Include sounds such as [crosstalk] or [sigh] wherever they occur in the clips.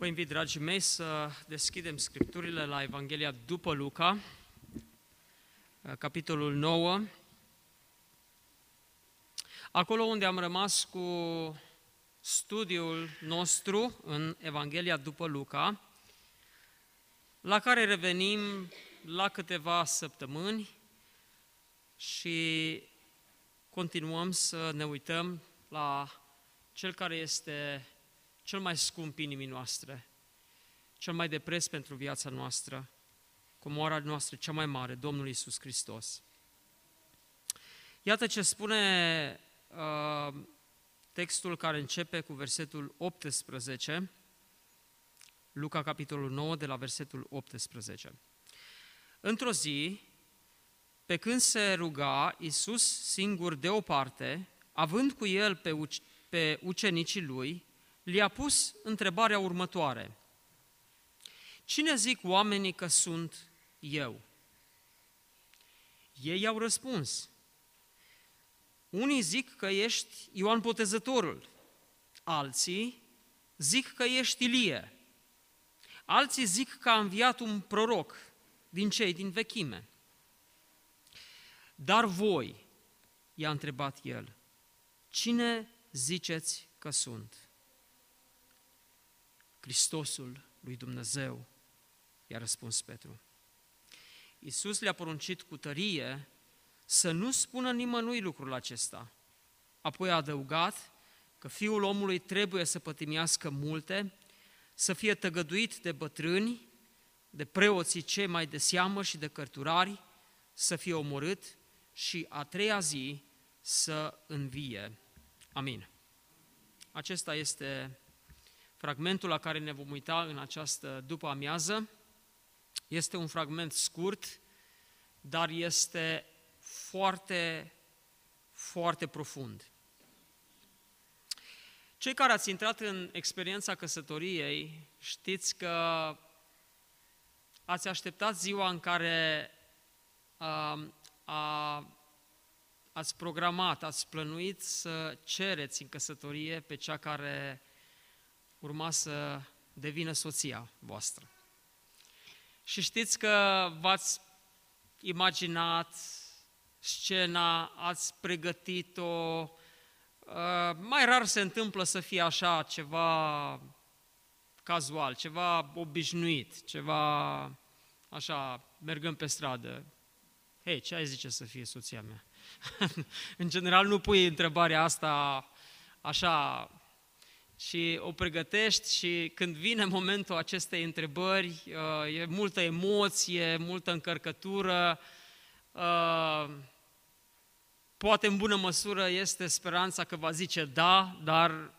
Vă invit, dragii mei, să deschidem Scripturile la Evanghelia după Luca, capitolul 9, acolo unde am rămas cu studiul nostru în Evanghelia după Luca, la care revenim la câteva săptămâni și continuăm să ne uităm la cel care este cel mai scump inimii noastre, cel mai de preț pentru viața noastră, comoara noastră cea mai mare, Domnul Isus Hristos. Iată ce spune uh, textul care începe cu versetul 18, Luca capitolul 9, de la versetul 18. Într-o zi, pe când se ruga, Iisus singur deoparte, având cu el pe, uc- pe ucenicii lui, le-a pus întrebarea următoare. Cine zic oamenii că sunt eu? Ei au răspuns. Unii zic că ești Ioan Botezătorul, alții zic că ești Ilie, alții zic că a înviat un proroc din cei din vechime. Dar voi, i-a întrebat el, cine ziceți că sunt? Hristosul lui Dumnezeu, i-a răspuns Petru. Iisus le-a poruncit cu tărie să nu spună nimănui lucrul acesta. Apoi a adăugat că fiul omului trebuie să pătimească multe, să fie tăgăduit de bătrâni, de preoții cei mai de seamă și de cărturari, să fie omorât și a treia zi să învie. Amin. Acesta este fragmentul la care ne vom uita în această după amiază. Este un fragment scurt, dar este foarte, foarte profund. Cei care ați intrat în experiența căsătoriei știți că ați așteptat ziua în care a, a, ați programat, ați plănuit să cereți în căsătorie pe cea care urma să devină soția voastră. Și știți că v-ați imaginat scena, ați pregătit-o, mai rar se întâmplă să fie așa ceva cazual, ceva obișnuit, ceva așa, mergând pe stradă. Hei, ce ai zice să fie soția mea? [laughs] în general nu pui întrebarea asta așa și o pregătești și când vine momentul acestei întrebări, uh, e multă emoție, multă încărcătură, uh, poate în bună măsură este speranța că va zice da, dar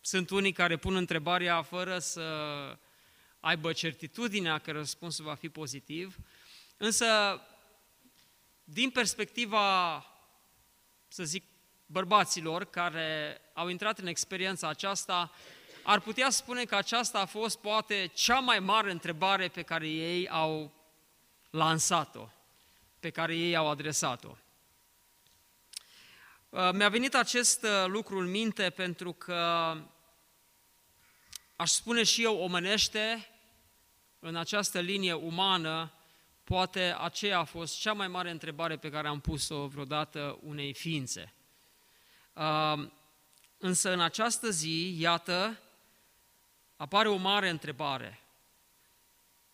sunt unii care pun întrebarea fără să aibă certitudinea că răspunsul va fi pozitiv, însă din perspectiva, să zic, bărbaților care au intrat în experiența aceasta, ar putea spune că aceasta a fost poate cea mai mare întrebare pe care ei au lansat-o, pe care ei au adresat-o. Uh, mi-a venit acest uh, lucru în minte pentru că aș spune și eu omenește, în această linie umană, poate aceea a fost cea mai mare întrebare pe care am pus-o vreodată unei ființe. Uh, însă în această zi, iată, apare o mare întrebare.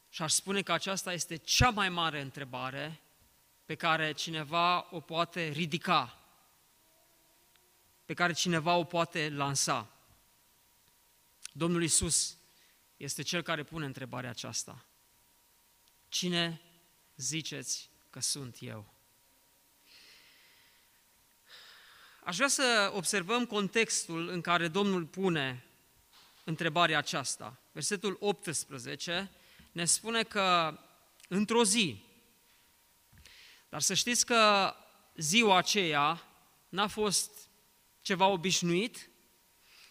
Și aș spune că aceasta este cea mai mare întrebare pe care cineva o poate ridica, pe care cineva o poate lansa. Domnul Isus este cel care pune întrebarea aceasta. Cine ziceți că sunt eu? Aș vrea să observăm contextul în care Domnul pune întrebarea aceasta. Versetul 18 ne spune că într-o zi, dar să știți că ziua aceea n-a fost ceva obișnuit,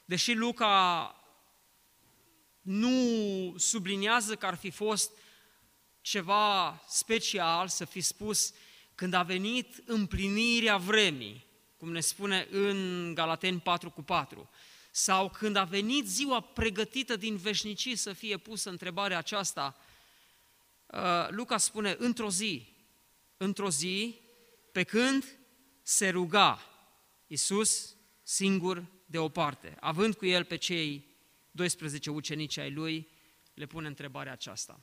deși Luca nu subliniază că ar fi fost ceva special, să fi spus când a venit împlinirea vremii, cum ne spune în Galateni 4 cu 4, sau când a venit ziua pregătită din veșnicii să fie pusă întrebarea aceasta, uh, Luca spune, într-o zi, într-o zi, pe când se ruga Iisus singur de o parte, având cu el pe cei 12 ucenici ai lui, le pune întrebarea aceasta.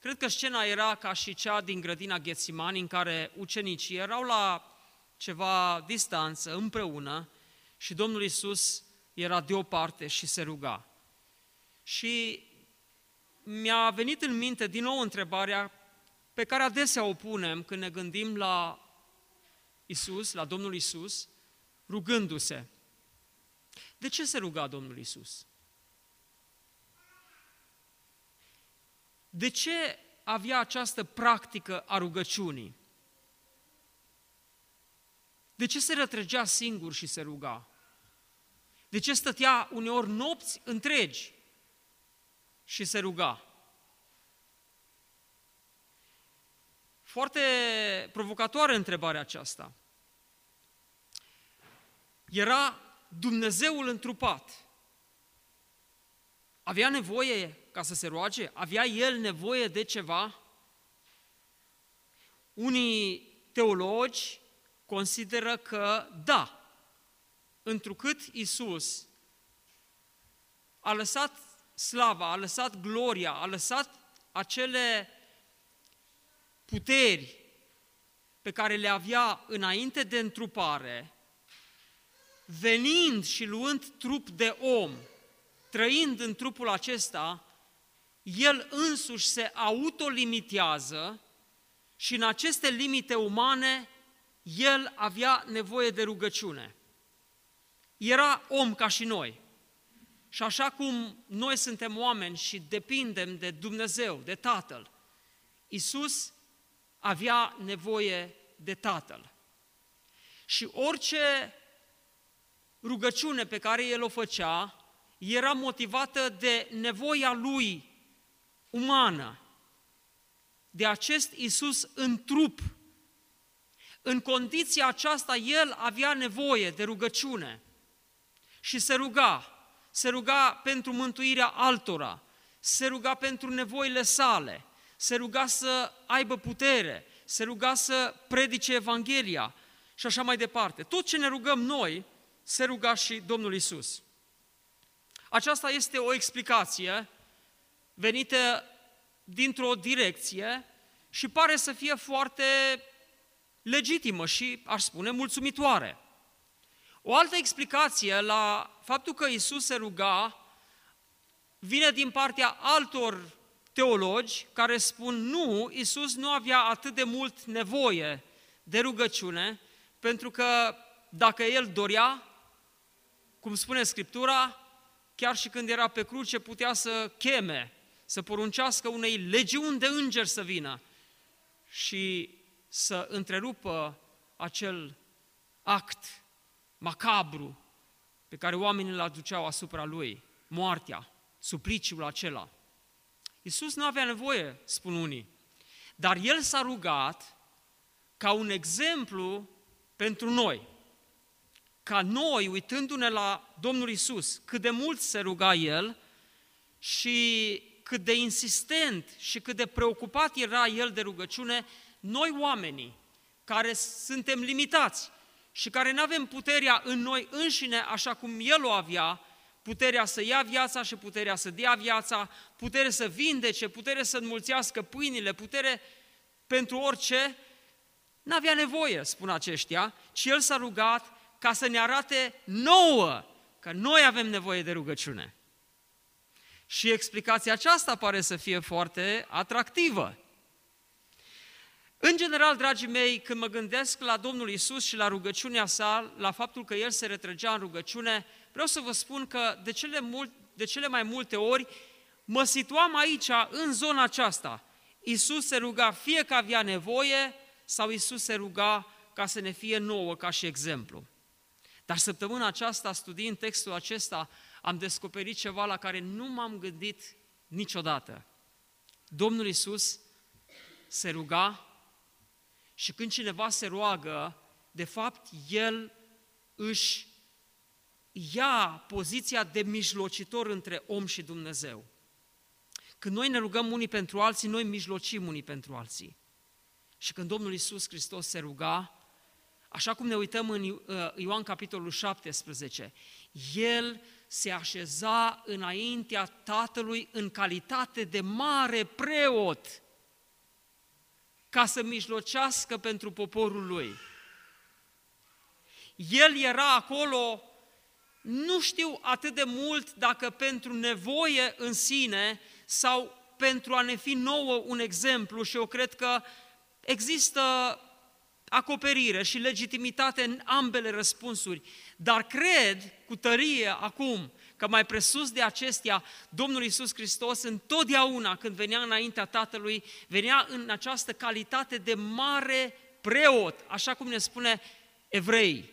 Cred că scena era ca și cea din grădina Ghețimani, în care ucenicii erau la ceva distanță, împreună, și Domnul Isus era deoparte și se ruga. Și mi-a venit în minte din nou întrebarea pe care adesea o punem când ne gândim la Isus, la Domnul Isus, rugându-se. De ce se ruga Domnul Isus? De ce avea această practică a rugăciunii? De ce se retrăgea singur și se ruga? De ce stătea uneori nopți întregi și se ruga? Foarte provocatoare întrebarea aceasta. Era Dumnezeul întrupat. Avea nevoie ca să se roage? Avea el nevoie de ceva? Unii teologi consideră că da, întrucât Isus a lăsat slava, a lăsat gloria, a lăsat acele puteri pe care le avea înainte de întrupare, venind și luând trup de om, trăind în trupul acesta, el însuși se autolimitează și în aceste limite umane el avea nevoie de rugăciune. Era om ca și noi. Și așa cum noi suntem oameni și depindem de Dumnezeu, de Tatăl, Isus avea nevoie de Tatăl. Și orice rugăciune pe care el o făcea era motivată de nevoia lui umană, de acest Isus în trup. În condiția aceasta, el avea nevoie de rugăciune și se ruga. Se ruga pentru mântuirea altora, se ruga pentru nevoile sale, se ruga să aibă putere, se ruga să predice Evanghelia și așa mai departe. Tot ce ne rugăm noi, se ruga și Domnul Isus. Aceasta este o explicație venită dintr-o direcție și pare să fie foarte legitimă și, aș spune, mulțumitoare. O altă explicație la faptul că Isus se ruga vine din partea altor teologi care spun nu, Isus nu avea atât de mult nevoie de rugăciune, pentru că dacă El dorea, cum spune Scriptura, chiar și când era pe cruce, putea să cheme, să poruncească unei legiuni de îngeri să vină și să întrerupă acel act macabru pe care oamenii îl aduceau asupra lui, moartea, supliciul acela. Iisus nu avea nevoie, spun unii, dar El s-a rugat ca un exemplu pentru noi ca noi, uitându-ne la Domnul Isus, cât de mult se ruga El și cât de insistent și cât de preocupat era El de rugăciune, noi oamenii, care suntem limitați și care nu avem puterea în noi înșine, așa cum El o avea, puterea să ia viața și puterea să dea viața, putere să vindece, putere să înmulțească pâinile, putere pentru orice, n-avea nevoie, spun aceștia, ci El s-a rugat ca să ne arate nouă că noi avem nevoie de rugăciune. Și explicația aceasta pare să fie foarte atractivă. În general, dragii mei, când mă gândesc la Domnul Isus și la rugăciunea sa, la faptul că El se retrăgea în rugăciune, vreau să vă spun că de cele, mult, de cele mai multe ori mă situam aici, în zona aceasta. Iisus se ruga fie că avea nevoie sau Iisus se ruga ca să ne fie nouă ca și exemplu. Dar săptămâna aceasta, studiind textul acesta, am descoperit ceva la care nu m-am gândit niciodată. Domnul Iisus se ruga și când cineva se roagă, de fapt, el își ia poziția de mijlocitor între om și Dumnezeu. Când noi ne rugăm unii pentru alții, noi mijlocim unii pentru alții. Și când Domnul Iisus Hristos se ruga, așa cum ne uităm în uh, Ioan capitolul 17, El se așeza înaintea Tatălui în calitate de mare preot ca să mijlocească pentru poporul lui. El era acolo, nu știu atât de mult dacă pentru nevoie în sine sau pentru a ne fi nouă un exemplu și eu cred că există acoperire și legitimitate în ambele răspunsuri, dar cred cu tărie acum că mai presus de acestea, Domnul Iisus Hristos întotdeauna când venea înaintea Tatălui, venea în această calitate de mare preot, așa cum ne spune evrei,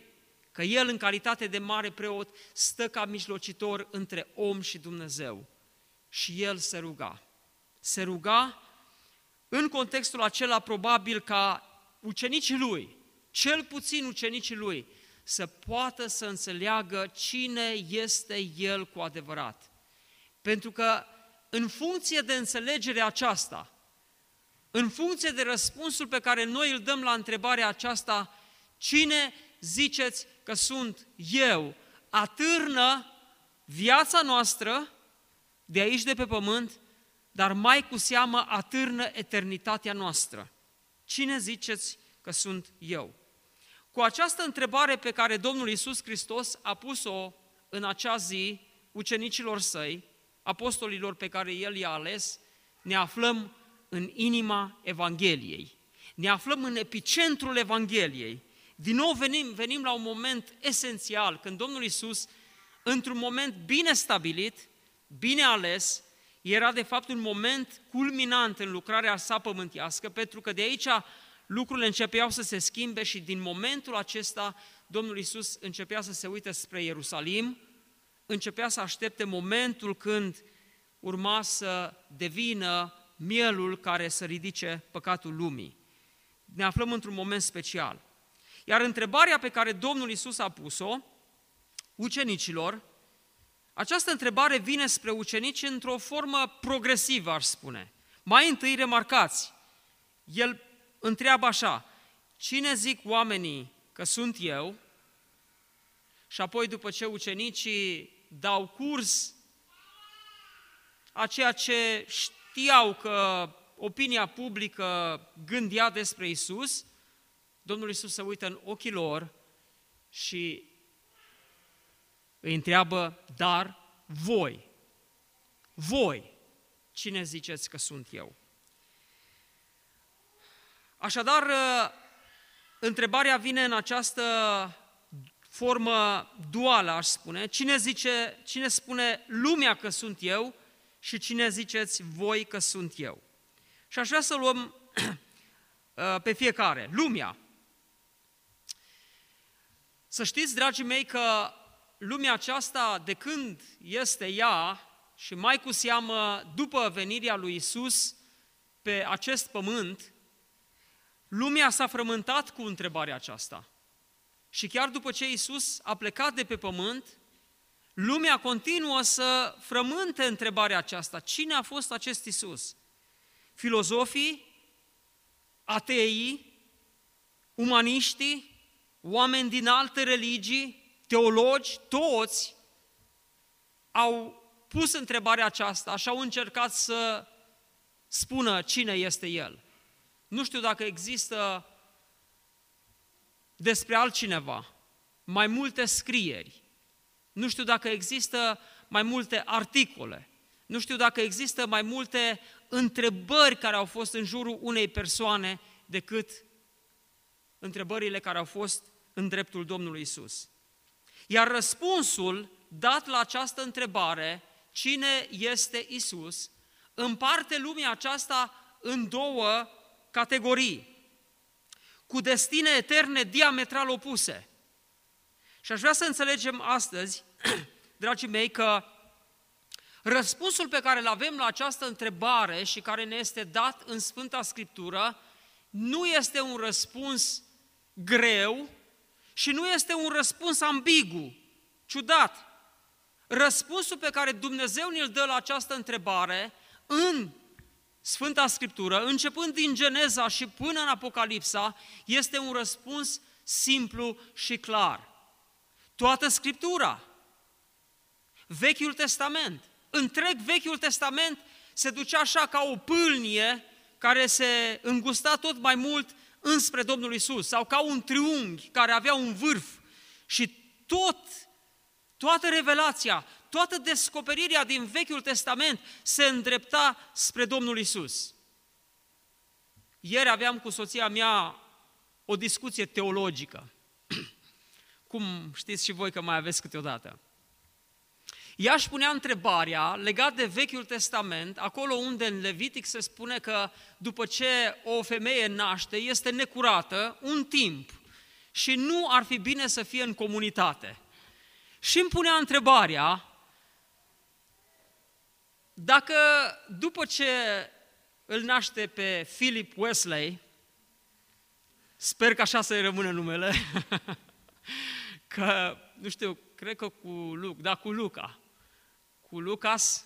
că El în calitate de mare preot stă ca mijlocitor între om și Dumnezeu. Și El se ruga. Se ruga în contextul acela probabil ca ucenicii Lui, cel puțin ucenicii Lui, să poată să înțeleagă cine este El cu adevărat. Pentru că în funcție de înțelegerea aceasta, în funcție de răspunsul pe care noi îl dăm la întrebarea aceasta, cine ziceți că sunt eu, atârnă viața noastră de aici de pe pământ, dar mai cu seamă atârnă eternitatea noastră. Cine ziceți că sunt eu? Cu această întrebare pe care Domnul Iisus Hristos a pus-o în acea zi ucenicilor săi, apostolilor pe care El i-a ales, ne aflăm în inima Evangheliei. Ne aflăm în epicentrul Evangheliei. Din nou venim, venim la un moment esențial, când Domnul Iisus, într-un moment bine stabilit, bine ales, era de fapt un moment culminant în lucrarea sa pământească, pentru că de aici lucrurile începeau să se schimbe și din momentul acesta Domnul Isus începea să se uite spre Ierusalim, începea să aștepte momentul când urma să devină mielul care să ridice păcatul lumii. Ne aflăm într-un moment special. Iar întrebarea pe care Domnul Isus a pus-o ucenicilor, această întrebare vine spre ucenici într-o formă progresivă, aș spune. Mai întâi remarcați, el întreabă așa, cine zic oamenii că sunt eu? Și apoi după ce ucenicii dau curs a ceea ce știau că opinia publică gândea despre Isus, Domnul Isus se uită în ochii lor și îi întreabă, dar voi, voi, cine ziceți că sunt eu? Așadar, ă, întrebarea vine în această formă duală, aș spune. Cine, zice, cine spune lumea că sunt eu și cine ziceți voi că sunt eu? Și aș vrea să luăm ă, [clears throat] pe fiecare. Lumea. Să știți, dragii mei, că lumea aceasta, de când este ea, și mai cu seamă după venirea lui Isus pe acest pământ, Lumea s-a frământat cu întrebarea aceasta. Și chiar după ce Isus a plecat de pe pământ, lumea continuă să frământe întrebarea aceasta. Cine a fost acest Isus? Filozofii, ateii, umaniștii, oameni din alte religii, teologi, toți au pus întrebarea aceasta și au încercat să spună cine este El. Nu știu dacă există despre altcineva mai multe scrieri. Nu știu dacă există mai multe articole. Nu știu dacă există mai multe întrebări care au fost în jurul unei persoane decât întrebările care au fost în dreptul Domnului Isus. Iar răspunsul dat la această întrebare cine este Isus, împarte lumea aceasta în două categorii, cu destine eterne diametral opuse. Și aș vrea să înțelegem astăzi, [clears throat] dragii mei, că răspunsul pe care îl avem la această întrebare și care ne este dat în Sfânta Scriptură nu este un răspuns greu și nu este un răspuns ambigu, ciudat. Răspunsul pe care Dumnezeu ne-l dă la această întrebare în Sfânta Scriptură, începând din Geneza și până în Apocalipsa, este un răspuns simplu și clar. Toată Scriptura, Vechiul Testament, întreg Vechiul Testament se ducea așa ca o pâlnie care se îngusta tot mai mult înspre Domnul Isus, sau ca un triunghi care avea un vârf. Și tot, toată revelația, toată descoperirea din Vechiul Testament se îndrepta spre Domnul Isus. Ieri aveam cu soția mea o discuție teologică. [clears throat] Cum știți și voi că mai aveți câteodată. Ea își punea întrebarea legat de Vechiul Testament, acolo unde în Levitic se spune că după ce o femeie naște, este necurată un timp și nu ar fi bine să fie în comunitate. Și îmi punea întrebarea dacă după ce îl naște pe Philip Wesley, sper că așa să-i rămână numele, [laughs] că, nu știu, cred că cu Luc, da, cu Luca, cu Lucas,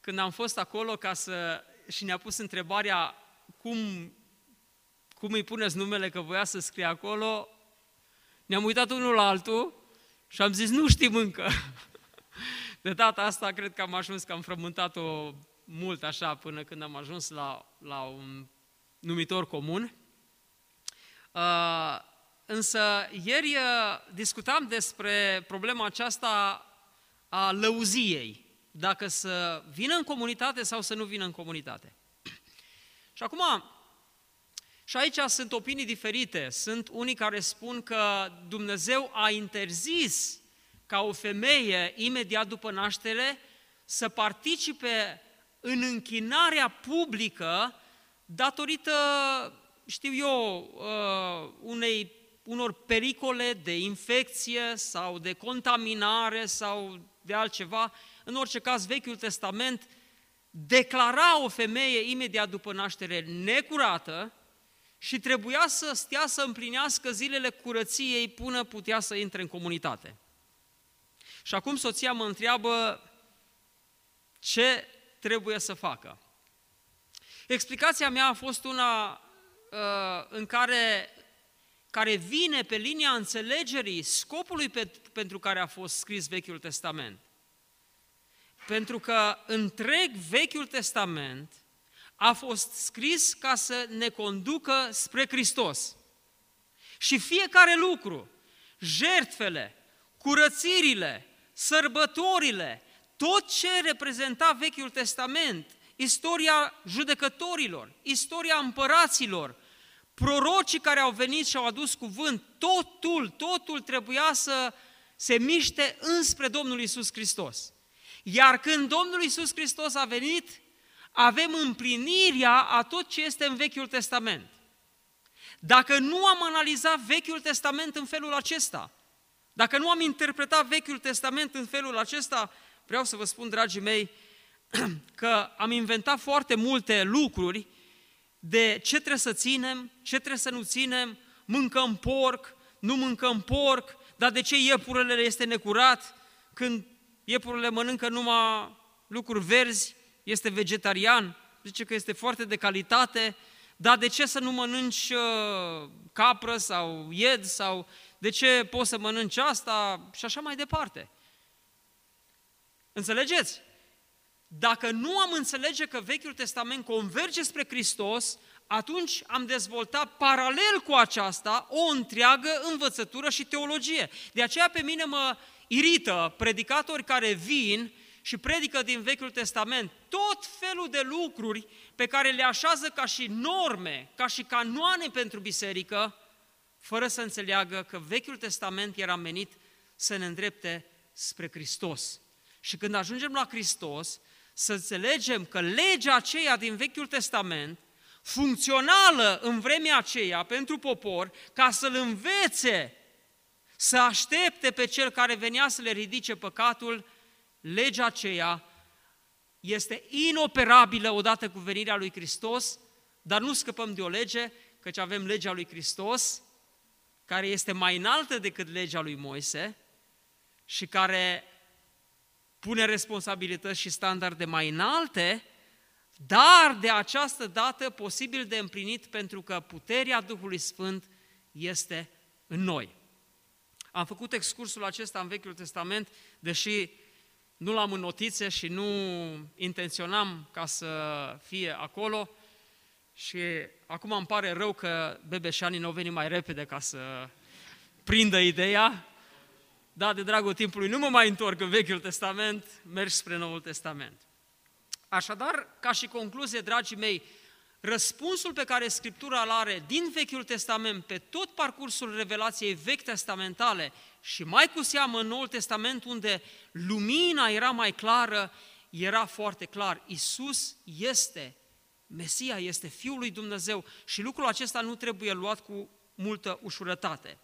când am fost acolo ca să, și ne-a pus întrebarea cum, cum îi puneți numele că voia să scrie acolo, ne-am uitat unul la altul și am zis, nu știm încă. [laughs] De data asta cred că am ajuns, că am frământat-o mult așa până când am ajuns la, la un numitor comun. Uh, însă ieri uh, discutam despre problema aceasta a lăuziei, dacă să vină în comunitate sau să nu vină în comunitate. Și acum, și aici sunt opinii diferite. Sunt unii care spun că Dumnezeu a interzis ca o femeie, imediat după naștere, să participe în închinarea publică datorită, știu eu, uh, unei, unor pericole de infecție sau de contaminare sau de altceva. În orice caz, Vechiul Testament declara o femeie imediat după naștere necurată și trebuia să stea să împlinească zilele curăției până putea să intre în comunitate. Și acum soția mă întreabă ce trebuie să facă. Explicația mea a fost una uh, în care, care vine pe linia înțelegerii scopului pe, pentru care a fost scris Vechiul Testament. Pentru că întreg Vechiul Testament a fost scris ca să ne conducă spre Hristos. Și fiecare lucru, jertfele, curățirile, sărbătorile, tot ce reprezenta Vechiul Testament, istoria judecătorilor, istoria împăraților, prorocii care au venit și au adus cuvânt, totul, totul trebuia să se miște înspre Domnul Isus Hristos. Iar când Domnul Isus Hristos a venit, avem împlinirea a tot ce este în Vechiul Testament. Dacă nu am analizat Vechiul Testament în felul acesta, dacă nu am interpretat Vechiul Testament în felul acesta, vreau să vă spun, dragii mei, [clears throat] că am inventat foarte multe lucruri de ce trebuie să ținem, ce trebuie să nu ținem, mâncăm porc, nu mâncăm porc, dar de ce iepurele este necurat când iepurile mănâncă numai lucruri verzi, este vegetarian, zice că este foarte de calitate, dar de ce să nu mănânci uh, capră sau ied sau de ce poți să mănânci asta și așa mai departe. Înțelegeți? Dacă nu am înțelege că Vechiul Testament converge spre Hristos, atunci am dezvoltat paralel cu aceasta o întreagă învățătură și teologie. De aceea pe mine mă irită predicatori care vin și predică din Vechiul Testament tot felul de lucruri pe care le așează ca și norme, ca și canoane pentru biserică, fără să înțeleagă că Vechiul Testament era menit să ne îndrepte spre Hristos. Și când ajungem la Hristos, să înțelegem că legea aceea din Vechiul Testament, funcțională în vremea aceea pentru popor, ca să-l învețe să aștepte pe cel care venea să le ridice păcatul, legea aceea este inoperabilă odată cu venirea lui Hristos, dar nu scăpăm de o lege, căci avem legea lui Hristos, care este mai înaltă decât legea lui Moise și care pune responsabilități și standarde mai înalte, dar de această dată posibil de împlinit pentru că puterea Duhului Sfânt este în noi. Am făcut excursul acesta în Vechiul Testament, deși nu l-am în notițe și nu intenționam ca să fie acolo și acum îmi pare rău că Bebeșanii nu au venit mai repede ca să prindă ideea, da, de dragul timpului nu mă mai întorc în Vechiul Testament, merg spre Noul Testament. Așadar, ca și concluzie, dragii mei, răspunsul pe care Scriptura îl are din Vechiul Testament pe tot parcursul revelației vechi testamentale și mai cu seamă în Noul Testament unde lumina era mai clară, era foarte clar. Isus este Mesia, este Fiul lui Dumnezeu și lucrul acesta nu trebuie luat cu multă ușurătate.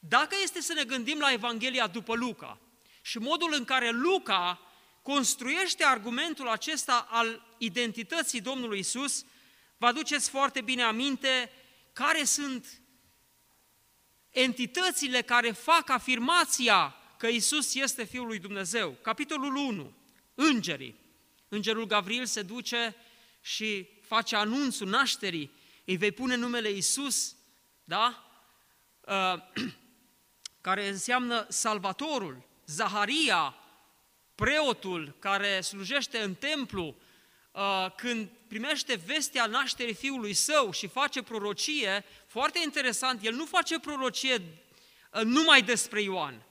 Dacă este să ne gândim la Evanghelia după Luca și modul în care Luca construiește argumentul acesta al identității Domnului Isus, vă aduceți foarte bine aminte care sunt entitățile care fac afirmația că Isus este Fiul lui Dumnezeu. Capitolul 1, îngerii. Îngerul Gavril se duce și face anunțul nașterii, îi vei pune numele Isus, da? Uh, [clears throat] care înseamnă Salvatorul, Zaharia, preotul care slujește în templu, uh, când primește vestea nașterii fiului său și face prorocie, foarte interesant, el nu face prorocie uh, numai despre Ioan,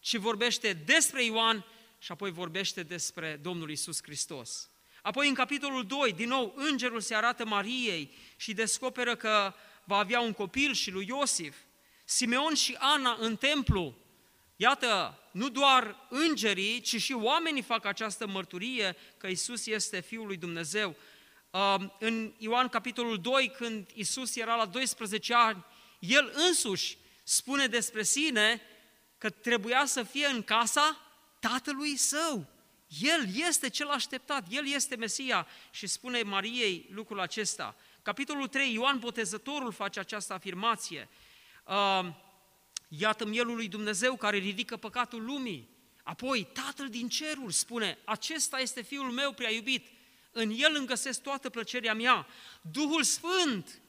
ci vorbește despre Ioan și apoi vorbește despre Domnul Isus Hristos. Apoi în capitolul 2, din nou, îngerul se arată Mariei și descoperă că va avea un copil și lui Iosif. Simeon și Ana în templu, iată, nu doar îngerii, ci și oamenii fac această mărturie că Isus este Fiul lui Dumnezeu. Um, în Ioan capitolul 2, când Isus era la 12 ani, El însuși spune despre sine că trebuia să fie în casa tatălui său. El este cel așteptat, El este Mesia și spune Mariei lucrul acesta. Capitolul 3, Ioan Botezătorul face această afirmație. Uh, iată mielul lui Dumnezeu care ridică păcatul lumii. Apoi, Tatăl din cerul spune, acesta este Fiul meu prea iubit, în El îmi găsesc toată plăcerea mea. Duhul Sfânt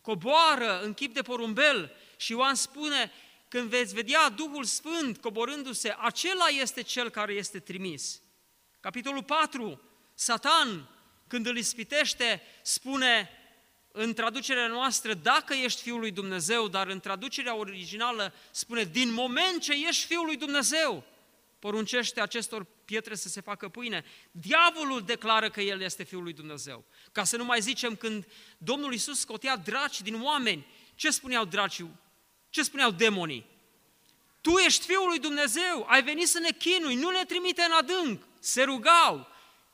coboară în chip de porumbel și Ioan spune, când veți vedea Duhul Sfânt coborându-se, acela este Cel care este trimis. Capitolul 4, Satan, când îl ispitește, spune în traducerea noastră, dacă ești Fiul lui Dumnezeu, dar în traducerea originală spune, din moment ce ești Fiul lui Dumnezeu, poruncește acestor pietre să se facă pâine. Diavolul declară că El este Fiul lui Dumnezeu. Ca să nu mai zicem când Domnul Iisus scotea draci din oameni, ce spuneau dracii? Ce spuneau demonii? Tu ești Fiul lui Dumnezeu, ai venit să ne chinui, nu ne trimite în adânc. Se rugau,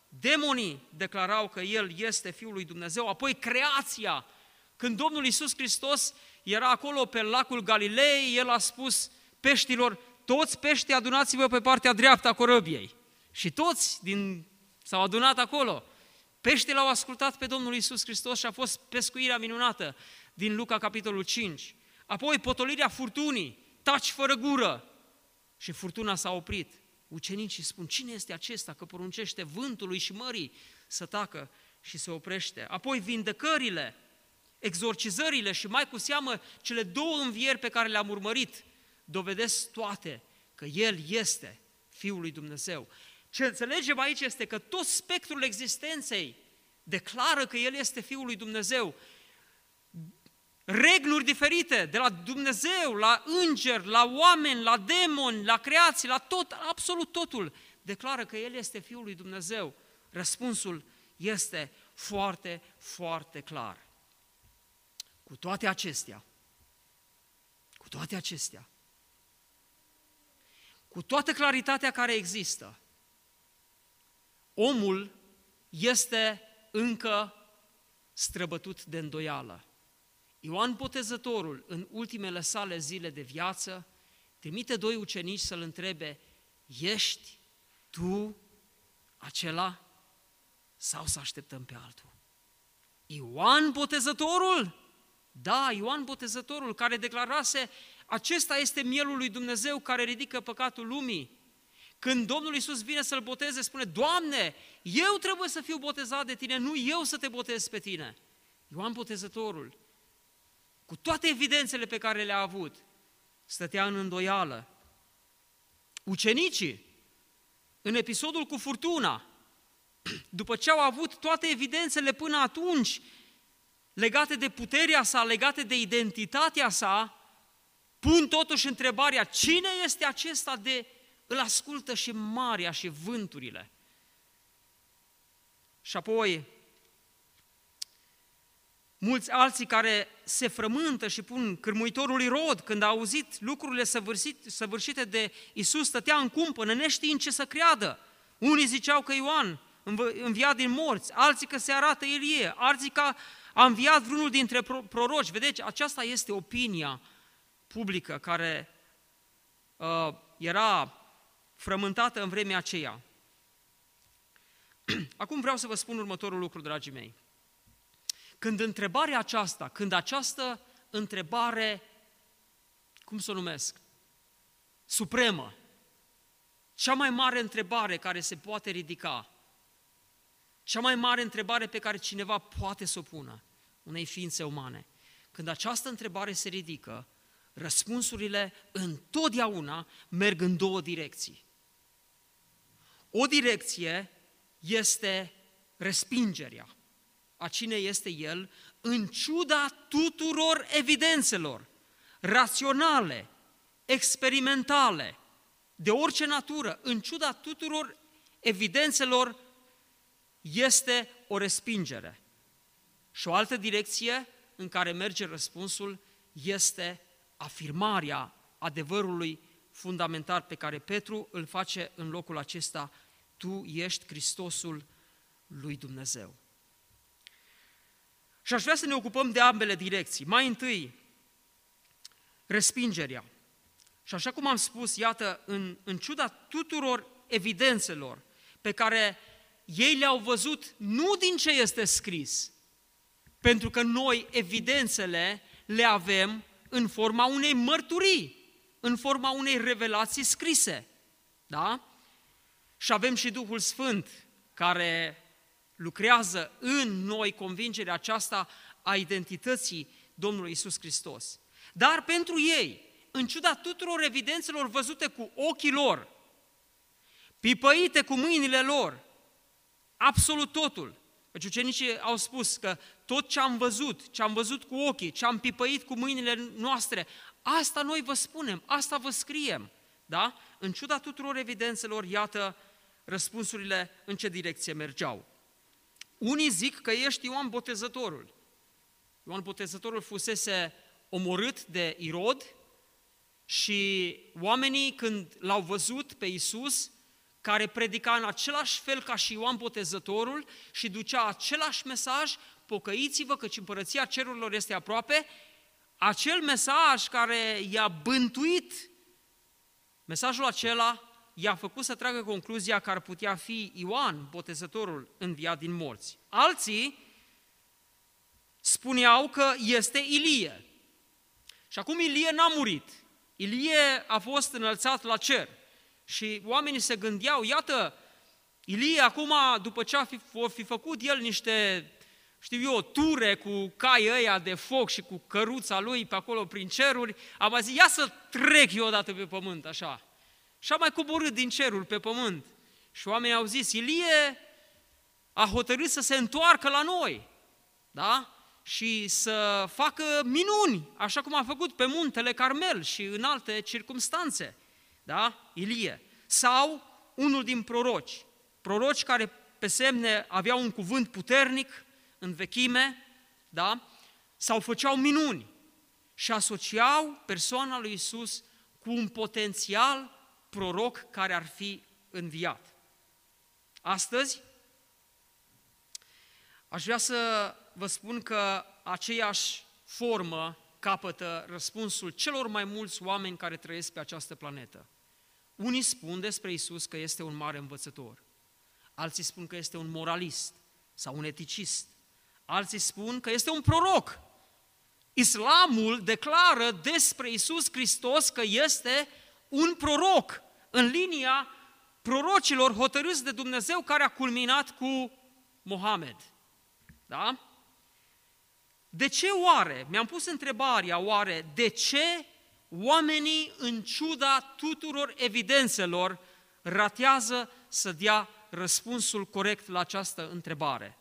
Demonii declarau că El este Fiul lui Dumnezeu, apoi creația. Când Domnul Iisus Hristos era acolo pe lacul Galilei, El a spus peștilor, toți peștii adunați-vă pe partea dreaptă a corăbiei. Și toți din, s-au adunat acolo. Peștii l-au ascultat pe Domnul Iisus Hristos și a fost pescuirea minunată din Luca capitolul 5. Apoi potolirea furtunii, taci fără gură. Și furtuna s-a oprit. Ucenicii spun, cine este acesta că poruncește vântului și mării să tacă și se oprește? Apoi vindecările, exorcizările și mai cu seamă cele două învieri pe care le-am urmărit, dovedesc toate că El este Fiul lui Dumnezeu. Ce înțelegem aici este că tot spectrul existenței declară că El este Fiul lui Dumnezeu regluri diferite, de la Dumnezeu, la îngeri, la oameni, la demoni, la creații, la tot, absolut totul, declară că El este Fiul lui Dumnezeu. Răspunsul este foarte, foarte clar. Cu toate acestea, cu toate acestea, cu toată claritatea care există, omul este încă străbătut de îndoială. Ioan Botezătorul, în ultimele sale zile de viață, trimite doi ucenici să-l întrebe, ești tu acela sau să așteptăm pe altul? Ioan Botezătorul? Da, Ioan Botezătorul, care declarase, acesta este mielul lui Dumnezeu care ridică păcatul lumii. Când Domnul Iisus vine să-l boteze, spune, Doamne, eu trebuie să fiu botezat de tine, nu eu să te botez pe tine. Ioan Botezătorul, cu toate evidențele pe care le-a avut, stătea în îndoială. Ucenicii, în episodul cu furtuna, [clears throat] după ce au avut toate evidențele până atunci legate de puterea sa, legate de identitatea sa, pun totuși întrebarea, cine este acesta de îl ascultă și marea și vânturile? Și apoi, mulți alții care se frământă și pun cârmuitorul rod când a auzit lucrurile săvârșite de Isus, stătea în cumpănă, neștiind ce să creadă. Unii ziceau că Ioan înviat din morți, alții că se arată Ilie, alții că a înviat vreunul dintre proroci. Vedeți, aceasta este opinia publică care uh, era frământată în vremea aceea. [clears throat] Acum vreau să vă spun următorul lucru, dragii mei. Când întrebarea aceasta, când această întrebare, cum să o numesc, supremă, cea mai mare întrebare care se poate ridica, cea mai mare întrebare pe care cineva poate să o pună unei ființe umane, când această întrebare se ridică, răspunsurile întotdeauna merg în două direcții. O direcție este respingerea a cine este el, în ciuda tuturor evidențelor raționale, experimentale, de orice natură, în ciuda tuturor evidențelor, este o respingere. Și o altă direcție în care merge răspunsul este afirmarea adevărului fundamental pe care Petru îl face în locul acesta, tu ești Hristosul lui Dumnezeu. Și aș vrea să ne ocupăm de ambele direcții. Mai întâi, respingerea. Și așa cum am spus, iată, în, în ciuda tuturor evidențelor pe care ei le-au văzut nu din ce este scris, pentru că noi evidențele le avem în forma unei mărturii, în forma unei revelații scrise. Da? Și avem și Duhul Sfânt care lucrează în noi convingerea aceasta a identității Domnului Isus Hristos. Dar pentru ei, în ciuda tuturor evidențelor văzute cu ochii lor, pipăite cu mâinile lor, absolut totul, Căci ucenicii au spus că tot ce am văzut, ce am văzut cu ochii, ce am pipăit cu mâinile noastre, asta noi vă spunem, asta vă scriem. Da? În ciuda tuturor evidențelor, iată răspunsurile în ce direcție mergeau. Unii zic că ești Ioan Botezătorul. Ioan Botezătorul fusese omorât de Irod și oamenii când l-au văzut pe Isus, care predica în același fel ca și Ioan Botezătorul și ducea același mesaj, pocăiți-vă căci împărăția cerurilor este aproape, acel mesaj care i-a bântuit, mesajul acela i-a făcut să tragă concluzia că ar putea fi Ioan, botezătorul, înviat din morți. Alții spuneau că este Ilie. Și acum Ilie n-a murit. Ilie a fost înălțat la cer. Și oamenii se gândeau, iată, Ilie acum, după ce a fi, a fi făcut el niște, știu eu, ture cu cai ăia de foc și cu căruța lui pe acolo prin ceruri, a mai zis, ia să trec eu odată pe pământ, așa. Și a mai coborât din cerul pe pământ. Și oamenii au zis, Ilie a hotărât să se întoarcă la noi, da? Și să facă minuni, așa cum a făcut pe muntele Carmel și în alte circumstanțe da? Ilie, sau unul din proroci, proroci care pe semne aveau un cuvânt puternic în vechime, da? sau făceau minuni și asociau persoana lui Isus cu un potențial proroc care ar fi înviat. Astăzi, aș vrea să vă spun că aceeași formă capătă răspunsul celor mai mulți oameni care trăiesc pe această planetă. Unii spun despre Isus că este un mare învățător, alții spun că este un moralist sau un eticist, alții spun că este un proroc. Islamul declară despre Isus Hristos că este un proroc în linia prorocilor hotărâți de Dumnezeu care a culminat cu Mohamed. Da? De ce oare, mi-am pus întrebarea, oare de ce oamenii, în ciuda tuturor evidențelor, ratează să dea răspunsul corect la această întrebare?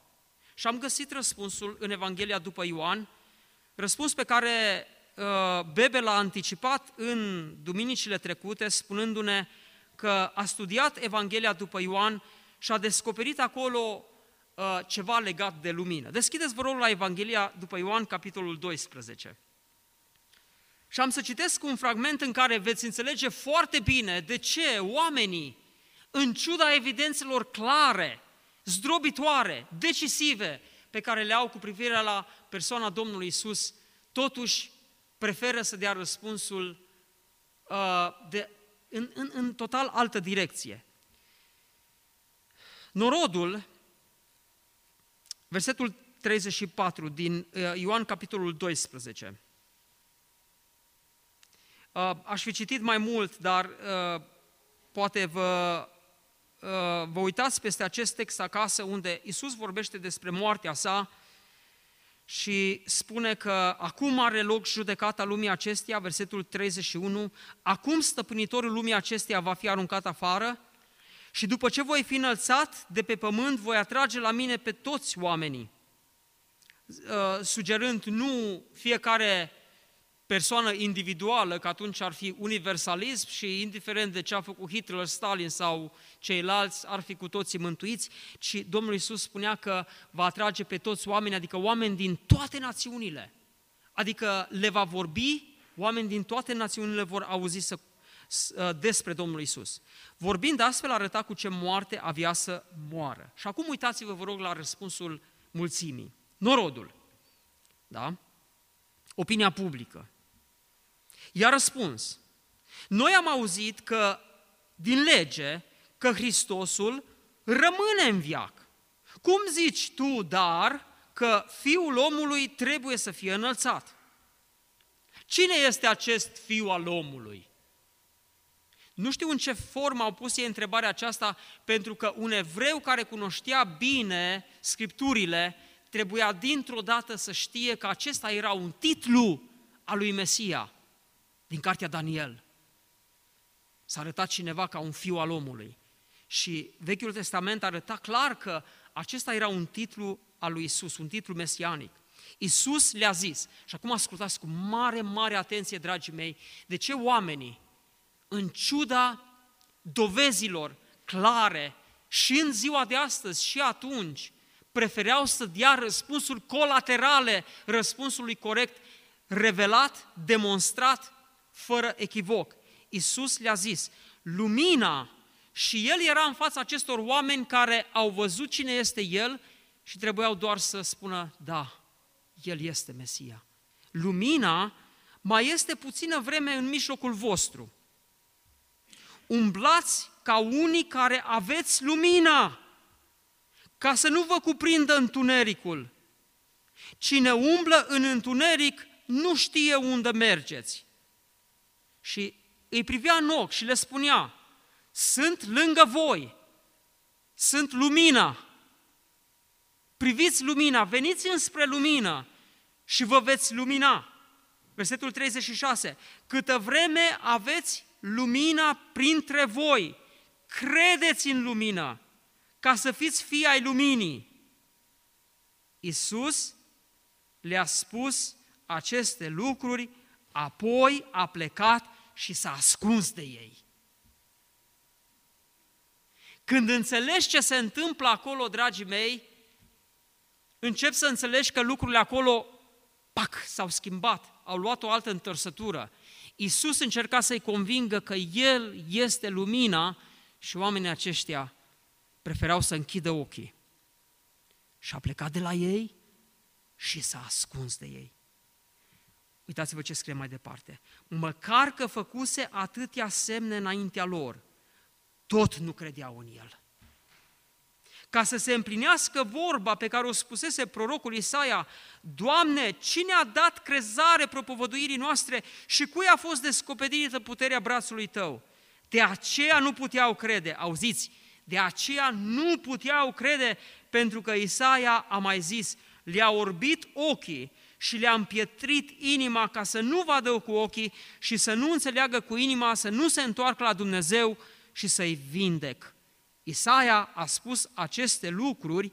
Și am găsit răspunsul în Evanghelia după Ioan, răspuns pe care uh, Bebe l-a anticipat în duminicile trecute, spunându-ne că a studiat Evanghelia după Ioan și a descoperit acolo uh, ceva legat de lumină. Deschideți, vă rog, la Evanghelia după Ioan, capitolul 12. Și am să citesc un fragment în care veți înțelege foarte bine de ce oamenii, în ciuda evidențelor clare, zdrobitoare, decisive, pe care le au cu privire la persoana Domnului Isus, totuși preferă să dea răspunsul uh, de, în, în, în total altă direcție. Norodul Versetul 34 din uh, Ioan, capitolul 12. Uh, aș fi citit mai mult, dar uh, poate vă, vă uitați peste acest text acasă unde Isus vorbește despre moartea sa și spune că acum are loc judecata lumii acesteia, versetul 31, acum stăpânitorul lumii acesteia va fi aruncat afară și după ce voi fi înălțat de pe pământ, voi atrage la mine pe toți oamenii, uh, sugerând nu fiecare persoană individuală, că atunci ar fi universalism și indiferent de ce a făcut Hitler, Stalin sau ceilalți, ar fi cu toții mântuiți, ci Domnul Iisus spunea că va atrage pe toți oamenii, adică oameni din toate națiunile. Adică le va vorbi, oameni din toate națiunile vor auzi să Uh, despre Domnul Isus. Vorbind astfel, arăta cu ce moarte avea să moară. Și acum uitați-vă, vă rog, la răspunsul mulțimii. Norodul. Da? Opinia publică. I-a răspuns. Noi am auzit că, din lege, că Hristosul rămâne în viac. Cum zici tu, dar, că Fiul omului trebuie să fie înălțat? Cine este acest Fiu al omului? Nu știu în ce formă au pus ei întrebarea aceasta, pentru că un evreu care cunoștea bine Scripturile trebuia dintr-o dată să știe că acesta era un titlu al lui Mesia din cartea Daniel. S-a arătat cineva ca un fiu al omului. Și Vechiul Testament arăta clar că acesta era un titlu al lui Isus, un titlu mesianic. Isus le-a zis, și acum ascultați cu mare, mare atenție, dragii mei, de ce oamenii în ciuda dovezilor clare și în ziua de astăzi și atunci, prefereau să dea răspunsuri colaterale răspunsului corect, revelat, demonstrat, fără echivoc. Isus le-a zis, lumina, și El era în fața acestor oameni care au văzut cine este El și trebuiau doar să spună, da, El este Mesia. Lumina mai este puțină vreme în mijlocul vostru umblați ca unii care aveți lumina, ca să nu vă cuprindă întunericul. Cine umblă în întuneric nu știe unde mergeți. Și îi privea în ochi și le spunea, sunt lângă voi, sunt lumina. Priviți lumina, veniți înspre lumină și vă veți lumina. Versetul 36. Câtă vreme aveți lumina printre voi. Credeți în lumină ca să fiți fii ai luminii. Isus le-a spus aceste lucruri, apoi a plecat și s-a ascuns de ei. Când înțelegi ce se întâmplă acolo, dragii mei, încep să înțelegi că lucrurile acolo, pac, s-au schimbat, au luat o altă întorsătură. Isus încerca să-i convingă că El este lumina și oamenii aceștia preferau să închidă ochii. și a plecat de la ei și s-a ascuns de ei. Uitați-vă ce scrie mai departe. Măcar că făcuse atâtea semne înaintea lor, tot nu credeau în el. Ca să se împlinească vorba pe care o spusese prorocul Isaia, Doamne, cine a dat crezare propovăduirii noastre și cui a fost descoperită puterea brațului Tău? De aceea nu puteau crede, auziți, de aceea nu puteau crede, pentru că Isaia a mai zis, le-a orbit ochii și le-a împietrit inima ca să nu vadă cu ochii și să nu înțeleagă cu inima, să nu se întoarcă la Dumnezeu și să-i vindec. Isaia a spus aceste lucruri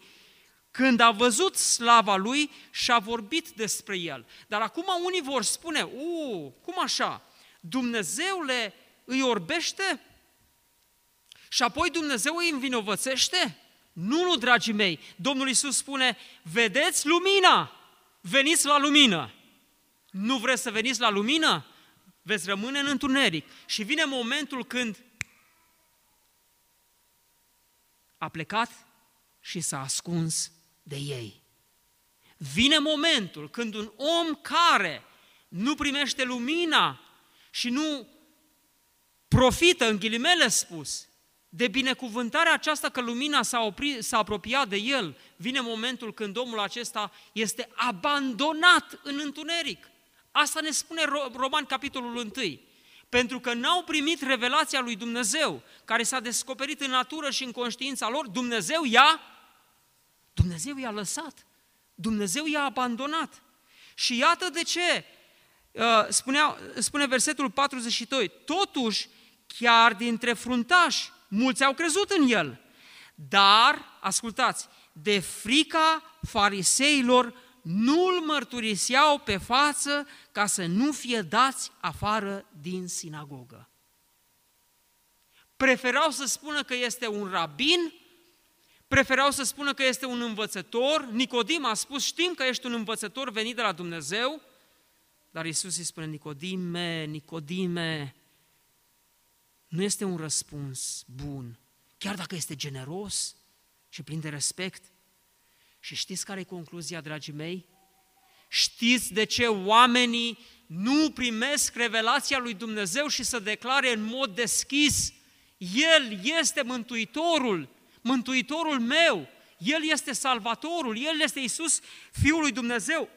când a văzut slava lui și a vorbit despre el. Dar acum unii vor spune, u, cum așa? Dumnezeu le îi orbește? Și apoi Dumnezeu îi învinovățește? Nu, nu, dragii mei, Domnul Iisus spune, vedeți lumina, veniți la lumină. Nu vreți să veniți la lumină? Veți rămâne în întuneric. Și vine momentul când a plecat și s-a ascuns de ei. Vine momentul când un om care nu primește lumina și nu profită, în ghilimele spus, de binecuvântarea aceasta că lumina s-a, oprit, s-a apropiat de el, vine momentul când omul acesta este abandonat în întuneric. Asta ne spune Roman capitolul 1. Pentru că n-au primit revelația lui Dumnezeu, care s-a descoperit în natură și în conștiința lor, Dumnezeu i-a, Dumnezeu i-a lăsat. Dumnezeu i-a abandonat. Și iată de ce, uh, spunea, spune versetul 42, totuși, chiar dintre fruntași, mulți au crezut în el. Dar, ascultați, de frica fariseilor nu-l mărturiseau pe față ca să nu fie dați afară din sinagogă. Preferau să spună că este un rabin, preferau să spună că este un învățător. Nicodim a spus, știm că ești un învățător venit de la Dumnezeu, dar Isus îi spune, Nicodime, Nicodime, nu este un răspuns bun, chiar dacă este generos și plin de respect. Și știți care e concluzia, dragii mei? Știți de ce oamenii nu primesc revelația lui Dumnezeu și să declare în mod deschis, El este Mântuitorul, Mântuitorul meu, El este Salvatorul, El este Isus, Fiul lui Dumnezeu.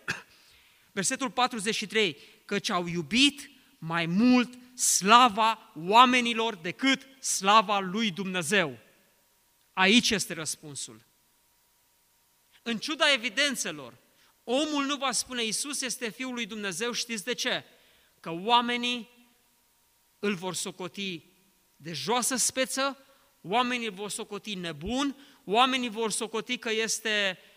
[clears throat] Versetul 43, căci au iubit mai mult slava oamenilor decât slava lui Dumnezeu. Aici este răspunsul. În ciuda evidențelor, omul nu va spune Isus este Fiul lui Dumnezeu, știți de ce? Că oamenii îl vor socoti de joasă speță, oamenii îl vor socoti nebun, oamenii vor socoti că este uh,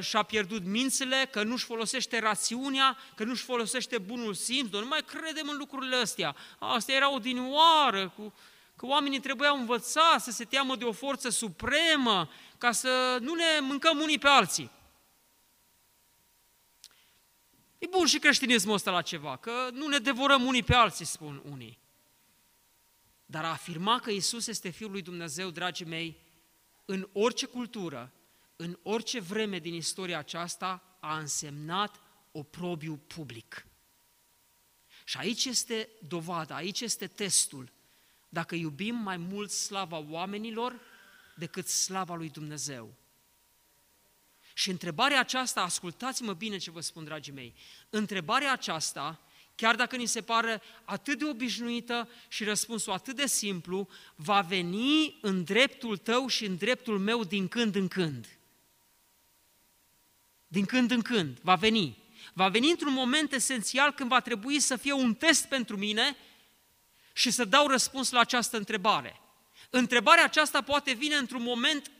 și-a pierdut mințile, că nu-și folosește rațiunea, că nu-și folosește bunul simț, nu mai credem în lucrurile astea. Asta era o dinioară, cu, că oamenii trebuiau învăța să se teamă de o forță supremă, ca să nu ne mâncăm unii pe alții. E bun și creștinismul ăsta la ceva, că nu ne devorăm unii pe alții, spun unii. Dar a afirma că Isus este Fiul lui Dumnezeu, dragii mei, în orice cultură, în orice vreme din istoria aceasta, a însemnat oprobiu public. Și aici este dovada, aici este testul. Dacă iubim mai mult slava oamenilor decât slava lui Dumnezeu. Și întrebarea aceasta, ascultați-mă bine ce vă spun, dragii mei, întrebarea aceasta, chiar dacă ni se pare atât de obișnuită și răspunsul atât de simplu, va veni în dreptul tău și în dreptul meu din când în când. Din când în când, va veni. Va veni într-un moment esențial când va trebui să fie un test pentru mine și să dau răspuns la această întrebare. Întrebarea aceasta poate vine într-un moment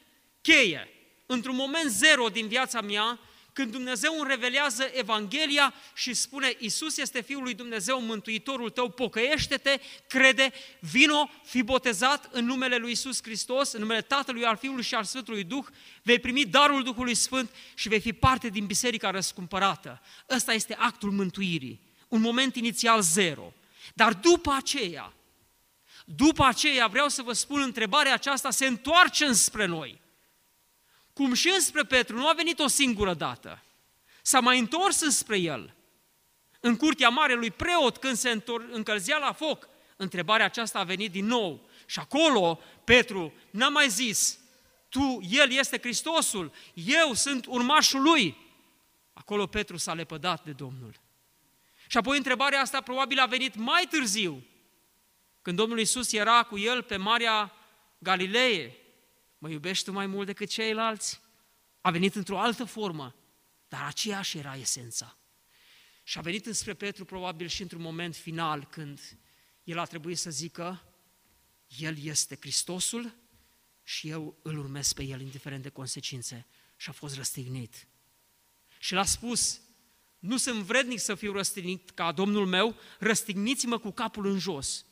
cheie, într-un moment zero din viața mea, când Dumnezeu îmi revelează Evanghelia și spune Isus este Fiul lui Dumnezeu, Mântuitorul tău, pocăiește-te, crede, vino, fi botezat în numele lui Isus Hristos, în numele Tatălui, al Fiului și al Sfântului Duh, vei primi darul Duhului Sfânt și vei fi parte din biserica răscumpărată. Ăsta este actul mântuirii, un moment inițial zero. Dar după aceea, după aceea vreau să vă spun, întrebarea aceasta se întoarce înspre noi. Cum și înspre Petru nu a venit o singură dată. S-a mai întors spre el. În curtea marelui preot, când se încălzea la foc, întrebarea aceasta a venit din nou. Și acolo Petru n-a mai zis, tu, el este Hristosul, eu sunt urmașul lui. Acolo Petru s-a lepădat de Domnul. Și apoi întrebarea asta probabil a venit mai târziu, când Domnul Isus era cu el pe Marea Galilee. Mă iubești tu mai mult decât ceilalți? A venit într-o altă formă, dar aceeași era esența. Și a venit înspre Petru probabil și într-un moment final când el a trebuit să zică, El este Hristosul și eu îl urmez pe El indiferent de consecințe. Și a fost răstignit. Și l-a spus, nu sunt vrednic să fiu răstignit ca Domnul meu, răstigniți-mă cu capul în jos.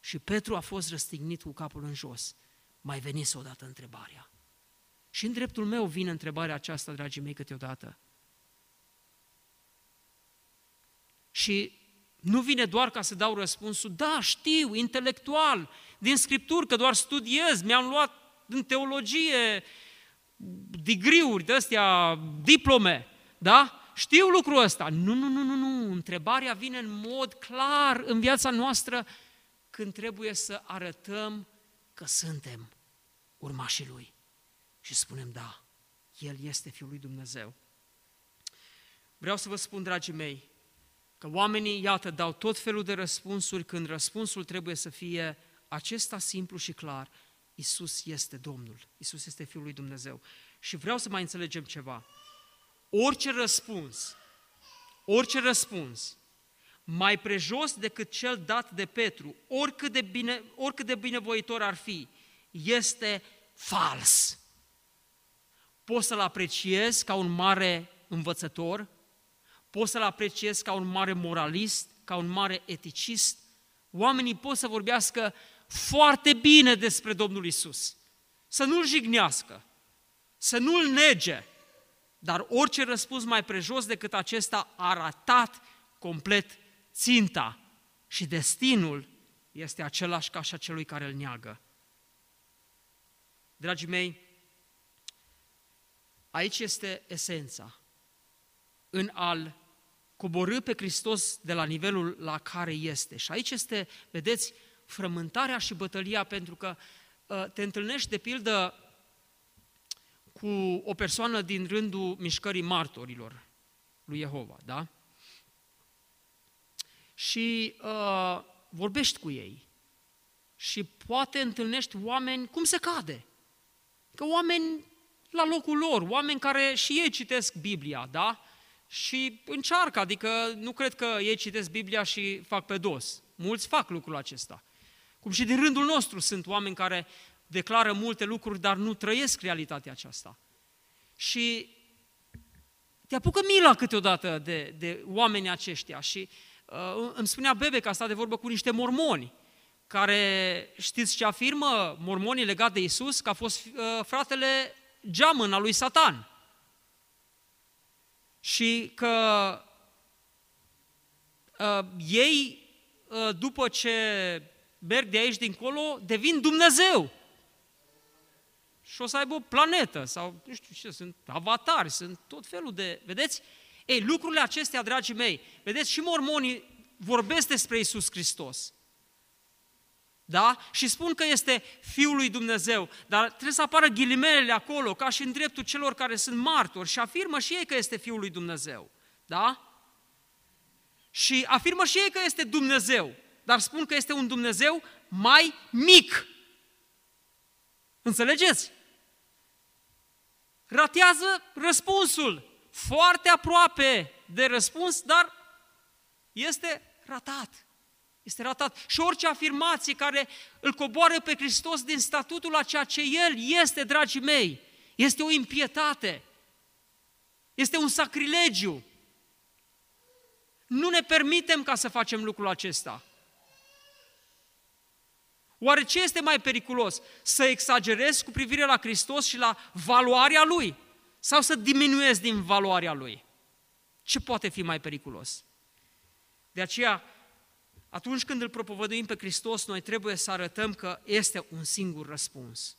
Și Petru a fost răstignit cu capul în jos. Mai venise odată întrebarea. Și în dreptul meu vine întrebarea aceasta, dragii mei, câteodată. Și nu vine doar ca să dau răspunsul, da, știu, intelectual, din Scripturi, că doar studiez, mi-am luat în teologie digriuri de astea, diplome, da? Știu lucrul ăsta. Nu, nu, nu, nu, nu. Întrebarea vine în mod clar în viața noastră când trebuie să arătăm că suntem urmașii Lui. Și spunem, da, El este Fiul lui Dumnezeu. Vreau să vă spun, dragii mei, că oamenii, iată, dau tot felul de răspunsuri când răspunsul trebuie să fie acesta simplu și clar. Isus este Domnul, Isus este Fiul lui Dumnezeu. Și vreau să mai înțelegem ceva. Orice răspuns, orice răspuns mai prejos decât cel dat de Petru, oricât de, bine, oricât de binevoitor ar fi, este fals. Poți să-l apreciezi ca un mare învățător, poți să-l apreciezi ca un mare moralist, ca un mare eticist. Oamenii pot să vorbească foarte bine despre Domnul Isus, să nu-l jignească, să nu-l nege, dar orice răspuns mai prejos decât acesta a ratat complet ținta și destinul este același ca și a celui care îl neagă. Dragii mei, aici este esența. În al coborâ pe Hristos de la nivelul la care este. Și aici este, vedeți, frământarea și bătălia, pentru că uh, te întâlnești, de pildă, cu o persoană din rândul mișcării martorilor lui Jehova, da? Și uh, vorbești cu ei și poate întâlnești oameni cum se cade. Că oameni la locul lor, oameni care și ei citesc Biblia, da? Și încearcă, adică nu cred că ei citesc Biblia și fac pe dos. Mulți fac lucrul acesta. Cum și din rândul nostru sunt oameni care declară multe lucruri, dar nu trăiesc realitatea aceasta. Și te apucă mila câteodată de, de oamenii aceștia și uh, îmi spunea Bebe că a stat de vorbă cu niște mormoni, care știți ce afirmă mormonii legat de Isus? Că a fost uh, fratele geamăn al lui Satan. Și că uh, ei, uh, după ce merg de aici dincolo, devin Dumnezeu. Și o să aibă o planetă sau nu știu ce, sunt avatari, sunt tot felul de... Vedeți? Ei, lucrurile acestea, dragii mei, vedeți, și mormonii vorbesc despre Isus Hristos. Da? Și spun că este Fiul lui Dumnezeu, dar trebuie să apară ghilimelele acolo, ca și în dreptul celor care sunt martori și afirmă și ei că este Fiul lui Dumnezeu. Da? Și afirmă și ei că este Dumnezeu dar spun că este un Dumnezeu mai mic. Înțelegeți? Ratează răspunsul. Foarte aproape de răspuns, dar este ratat. Este ratat. Și orice afirmație care îl coboară pe Hristos din statutul a ceea ce El este, dragii mei, este o impietate. Este un sacrilegiu. Nu ne permitem ca să facem lucrul acesta. Oare ce este mai periculos? Să exagerezi cu privire la Hristos și la valoarea Lui? Sau să diminuezi din valoarea Lui? Ce poate fi mai periculos? De aceea, atunci când îl propovăduim pe Hristos, noi trebuie să arătăm că este un singur răspuns.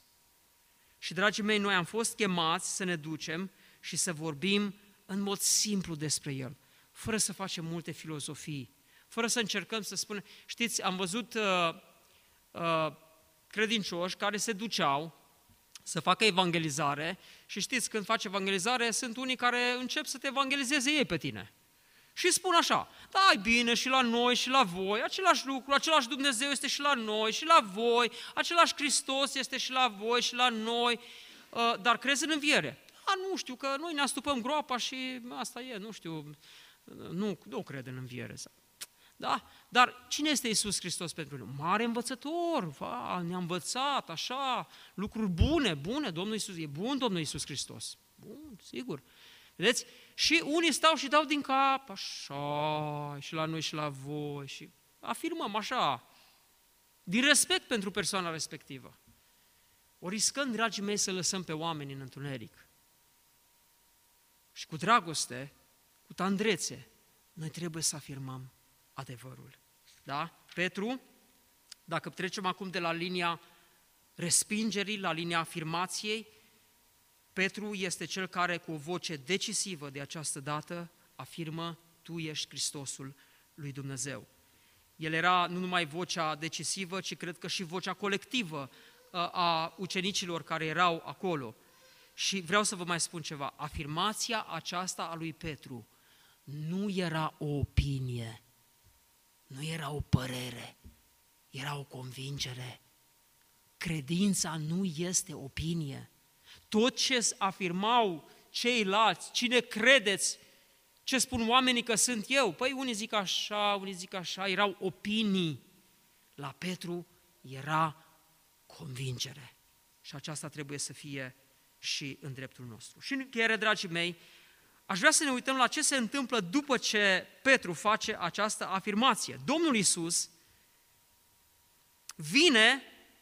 Și, dragii mei, noi am fost chemați să ne ducem și să vorbim în mod simplu despre El, fără să facem multe filozofii, fără să încercăm să spunem... Știți, am văzut uh, uh, credincioși care se duceau să facă evangelizare și știți, când faci evangelizare, sunt unii care încep să te evangelizeze ei pe tine. Și spun așa, da, e bine și la noi și la voi, același lucru, același Dumnezeu este și la noi și la voi, același Hristos este și la voi și la noi, uh, dar crezi în înviere. A, nu știu, că noi ne astupăm groapa și asta e, nu știu, nu, nu cred în înviere. Da? Dar cine este Isus Hristos pentru noi? Mare învățător, va, ne-a învățat așa, lucruri bune, bune, Domnul Isus, e bun Domnul Isus Hristos. Bun, sigur. Vedeți? Și unii stau și dau din cap, așa, și la noi și la voi, și afirmăm așa, din respect pentru persoana respectivă. O riscăm, dragii mei, să lăsăm pe oameni în întuneric. Și cu dragoste, cu tandrețe, noi trebuie să afirmăm adevărul. Da? Petru, dacă trecem acum de la linia respingerii la linia afirmației, Petru este cel care cu o voce decisivă de această dată afirmă, tu ești Hristosul lui Dumnezeu. El era nu numai vocea decisivă, ci cred că și vocea colectivă uh, a ucenicilor care erau acolo. Și vreau să vă mai spun ceva. Afirmația aceasta a lui Petru nu era o opinie, nu era o părere, era o convingere. Credința nu este opinie. Tot ce afirmau ceilalți, cine credeți, ce spun oamenii că sunt eu? Păi unii zic așa, unii zic așa, erau opinii. La Petru era convingere. Și aceasta trebuie să fie și în dreptul nostru. Și în încheiere, dragii mei, aș vrea să ne uităm la ce se întâmplă după ce Petru face această afirmație. Domnul Isus vine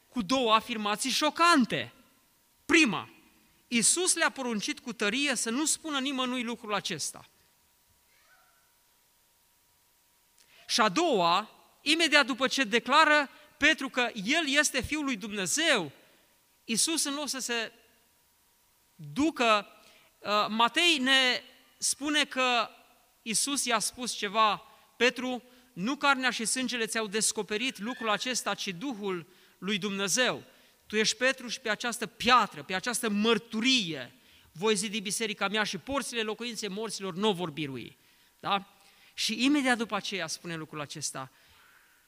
cu două afirmații șocante. Prima, Isus le-a poruncit cu tărie să nu spună nimănui lucrul acesta. Și a doua, imediat după ce declară Petru că El este Fiul lui Dumnezeu, Isus în loc să se ducă, uh, Matei ne spune că Isus i-a spus ceva, Petru, nu carnea și sângele ți-au descoperit lucrul acesta, ci Duhul lui Dumnezeu. Tu ești Petru și pe această piatră, pe această mărturie, voi zidi biserica mea și porțile locuinței morților nu vor birui. Da? Și imediat după aceea spune lucrul acesta,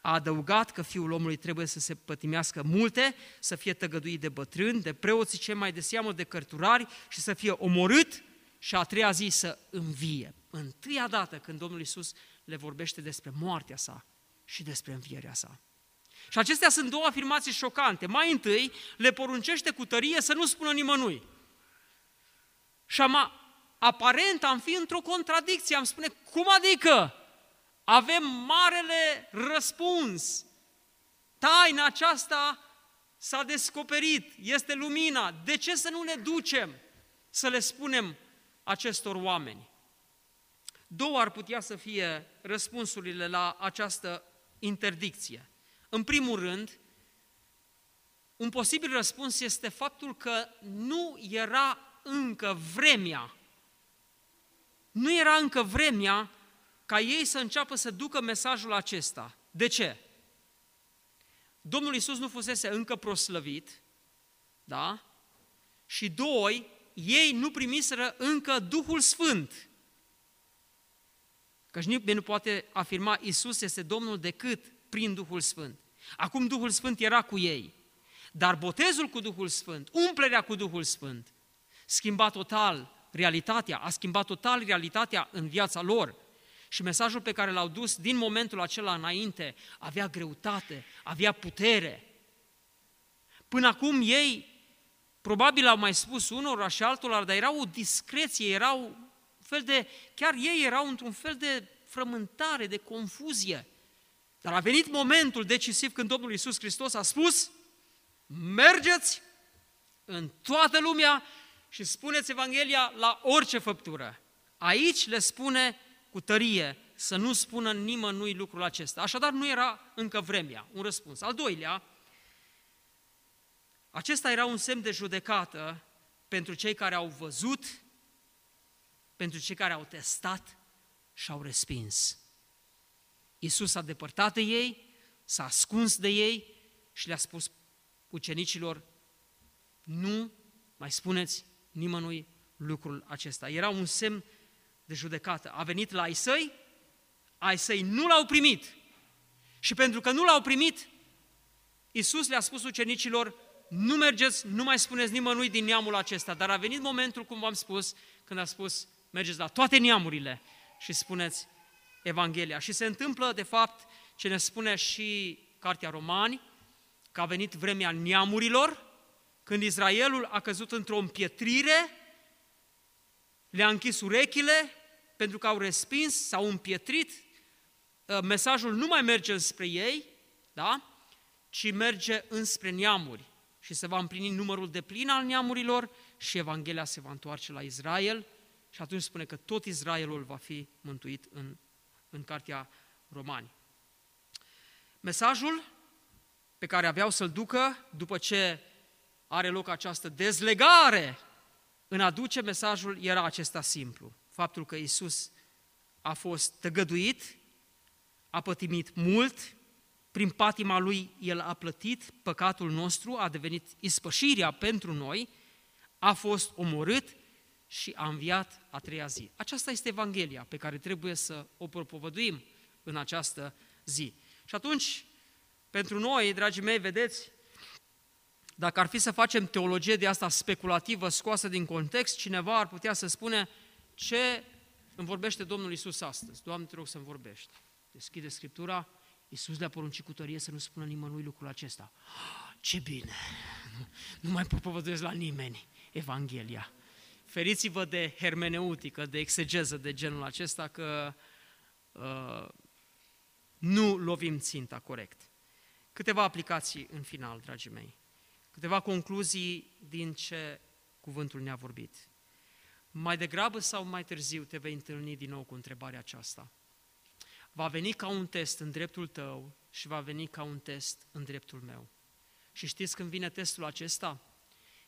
a adăugat că fiul omului trebuie să se pătimească multe, să fie tăgăduit de bătrâni, de preoții ce mai de seamă de cărturari și să fie omorât și a treia zi să învie. Întâia dată când Domnul Isus le vorbește despre moartea sa și despre învierea sa. Și acestea sunt două afirmații șocante. Mai întâi, le poruncește cu tărie să nu spună nimănui. Și am, aparent am fi într-o contradicție, am spune, cum adică? Avem marele răspuns. Taina aceasta s-a descoperit, este lumina. De ce să nu ne ducem să le spunem acestor oameni? Două ar putea să fie răspunsurile la această interdicție. În primul rând, un posibil răspuns este faptul că nu era încă vremea, nu era încă vremea ca ei să înceapă să ducă mesajul acesta. De ce? Domnul Isus nu fusese încă proslăvit, da? Și doi, ei nu primiseră încă Duhul Sfânt. Căci nimeni nu poate afirma Isus este Domnul decât prin Duhul Sfânt. Acum Duhul Sfânt era cu ei, dar botezul cu Duhul Sfânt, umplerea cu Duhul Sfânt, schimba total realitatea, a schimbat total realitatea în viața lor. Și mesajul pe care l-au dus din momentul acela înainte avea greutate, avea putere. Până acum ei probabil au mai spus unor și altora, dar era o discreție, erau un fel de, chiar ei erau într-un fel de frământare, de confuzie. Dar a venit momentul decisiv când Domnul Iisus Hristos a spus, mergeți în toată lumea și spuneți Evanghelia la orice făptură. Aici le spune cu tărie să nu spună nimănui lucrul acesta. Așadar, nu era încă vremea. Un răspuns. Al doilea, Acesta era un semn de judecată pentru cei care au văzut, pentru cei care au testat și au respins. Iisus a depărtat de ei, s-a ascuns de ei și le-a spus ucenicilor, nu mai spuneți nimănui lucrul acesta. Era un semn de judecată. A venit la ai săi, ai săi nu l-au primit. Și pentru că nu l-au primit, Iisus le-a spus ucenicilor, nu mergeți, nu mai spuneți nimănui din neamul acesta, dar a venit momentul, cum v-am spus, când a spus, mergeți la toate neamurile și spuneți Evanghelia. Și se întâmplă, de fapt, ce ne spune și Cartea Romani, că a venit vremea neamurilor, când Israelul a căzut într-o împietrire, le-a închis urechile pentru că au respins, s-au împietrit, ă, mesajul nu mai merge spre ei, da? ci merge înspre neamuri și se va împlini numărul de plin al neamurilor și Evanghelia se va întoarce la Israel și atunci spune că tot Israelul va fi mântuit în, în Cartea Romani. Mesajul pe care aveau să-l ducă după ce are loc această dezlegare în a duce mesajul era acesta simplu. Faptul că Isus a fost tăgăduit, a pătimit mult, prin patima lui el a plătit păcatul nostru, a devenit ispășirea pentru noi, a fost omorât și a înviat a treia zi. Aceasta este Evanghelia pe care trebuie să o propovăduim în această zi. Și atunci, pentru noi, dragii mei, vedeți, dacă ar fi să facem teologie de asta speculativă, scoasă din context, cineva ar putea să spune ce îmi vorbește Domnul Isus astăzi. Doamne, te rog să-mi vorbești. Deschide Scriptura, Iisus le-a poruncit cu tărie să nu spună nimănui lucrul acesta. Ce bine! Nu mai propovăduiesc la nimeni Evanghelia. Feriți-vă de hermeneutică, de exegeză de genul acesta, că uh, nu lovim ținta corect. Câteva aplicații în final, dragii mei. Câteva concluzii din ce cuvântul ne-a vorbit. Mai degrabă sau mai târziu te vei întâlni din nou cu întrebarea aceasta va veni ca un test în dreptul tău și va veni ca un test în dreptul meu. Și știți când vine testul acesta?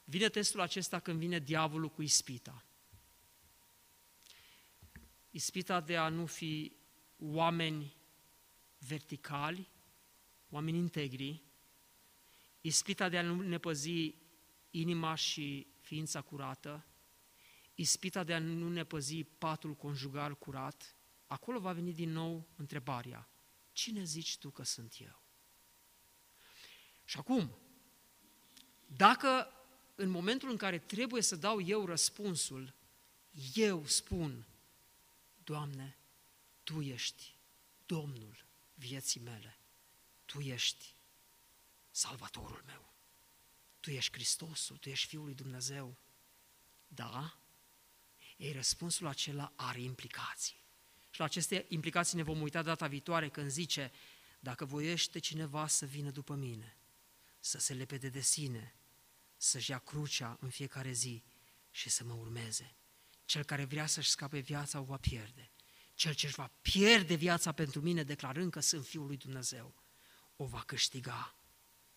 Vine testul acesta când vine diavolul cu ispita. Ispita de a nu fi oameni verticali, oameni integri, ispita de a nu ne păzi inima și ființa curată, ispita de a nu ne păzi patul conjugal curat, acolo va veni din nou întrebarea, cine zici tu că sunt eu? Și acum, dacă în momentul în care trebuie să dau eu răspunsul, eu spun, Doamne, Tu ești Domnul vieții mele, Tu ești Salvatorul meu, Tu ești Hristosul, Tu ești Fiul lui Dumnezeu. Da? Ei, răspunsul acela are implicații. Și la aceste implicații ne vom uita data viitoare când zice, dacă voiește cineva să vină după mine, să se lepede de sine, să-și ia crucea în fiecare zi și să mă urmeze. Cel care vrea să-și scape viața o va pierde. Cel ce își va pierde viața pentru mine, declarând că sunt Fiul lui Dumnezeu, o va câștiga.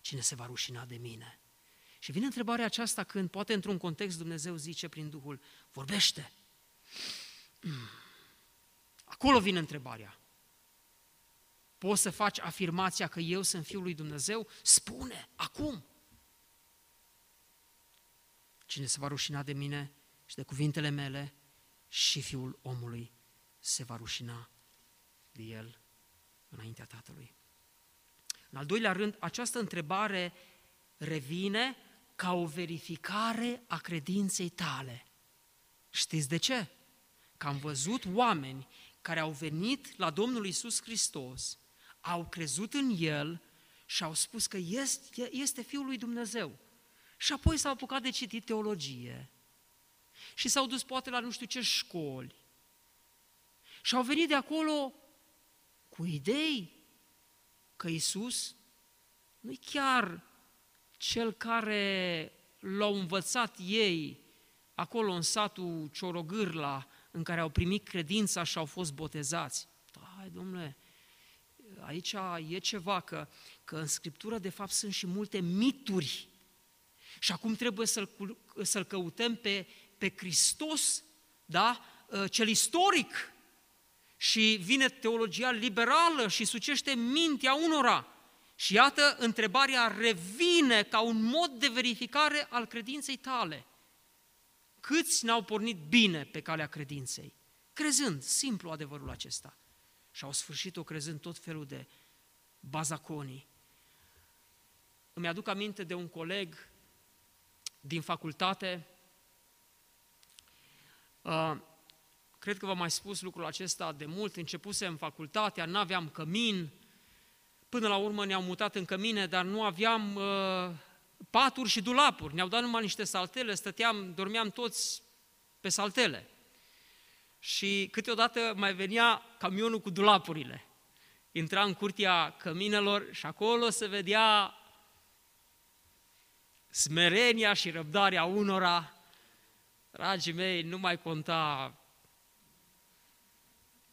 Cine se va rușina de mine? Și vine întrebarea aceasta când, poate într-un context, Dumnezeu zice prin Duhul, vorbește. Mm. [clears throat] Acolo vine întrebarea. Poți să faci afirmația că eu sunt Fiul lui Dumnezeu? Spune, acum! Cine se va rușina de mine și de cuvintele mele și Fiul omului se va rușina de el înaintea Tatălui. În al doilea rând, această întrebare revine ca o verificare a credinței tale. Știți de ce? Că am văzut oameni care au venit la Domnul Isus Hristos, au crezut în El și au spus că este, este Fiul lui Dumnezeu. Și apoi s-au apucat de citit teologie și s-au dus poate la nu știu ce școli și au venit de acolo cu idei că Isus nu-i chiar cel care l-au învățat ei acolo în satul Ciorogârla, în care au primit credința și au fost botezați. Hai, domnule, aici e ceva, că, că în Scriptură de fapt sunt și multe mituri. Și acum trebuie să-L, să căutăm pe, pe Hristos, da? Ă, cel istoric. Și vine teologia liberală și sucește mintea unora. Și iată, întrebarea revine ca un mod de verificare al credinței tale. Câți n-au pornit bine pe calea credinței? Crezând, simplu adevărul acesta. Și au sfârșit-o crezând tot felul de bazaconii. Îmi aduc aminte de un coleg din facultate, uh, cred că v-am mai spus lucrul acesta de mult, începuse în facultatea, nu aveam cămin, până la urmă ne-au mutat în cămine, dar nu aveam uh, paturi și dulapuri, ne-au dat numai niște saltele, stăteam, dormeam toți pe saltele. Și câteodată mai venea camionul cu dulapurile. Intra în curtea căminelor și acolo se vedea smerenia și răbdarea unora. Dragii mei, nu mai conta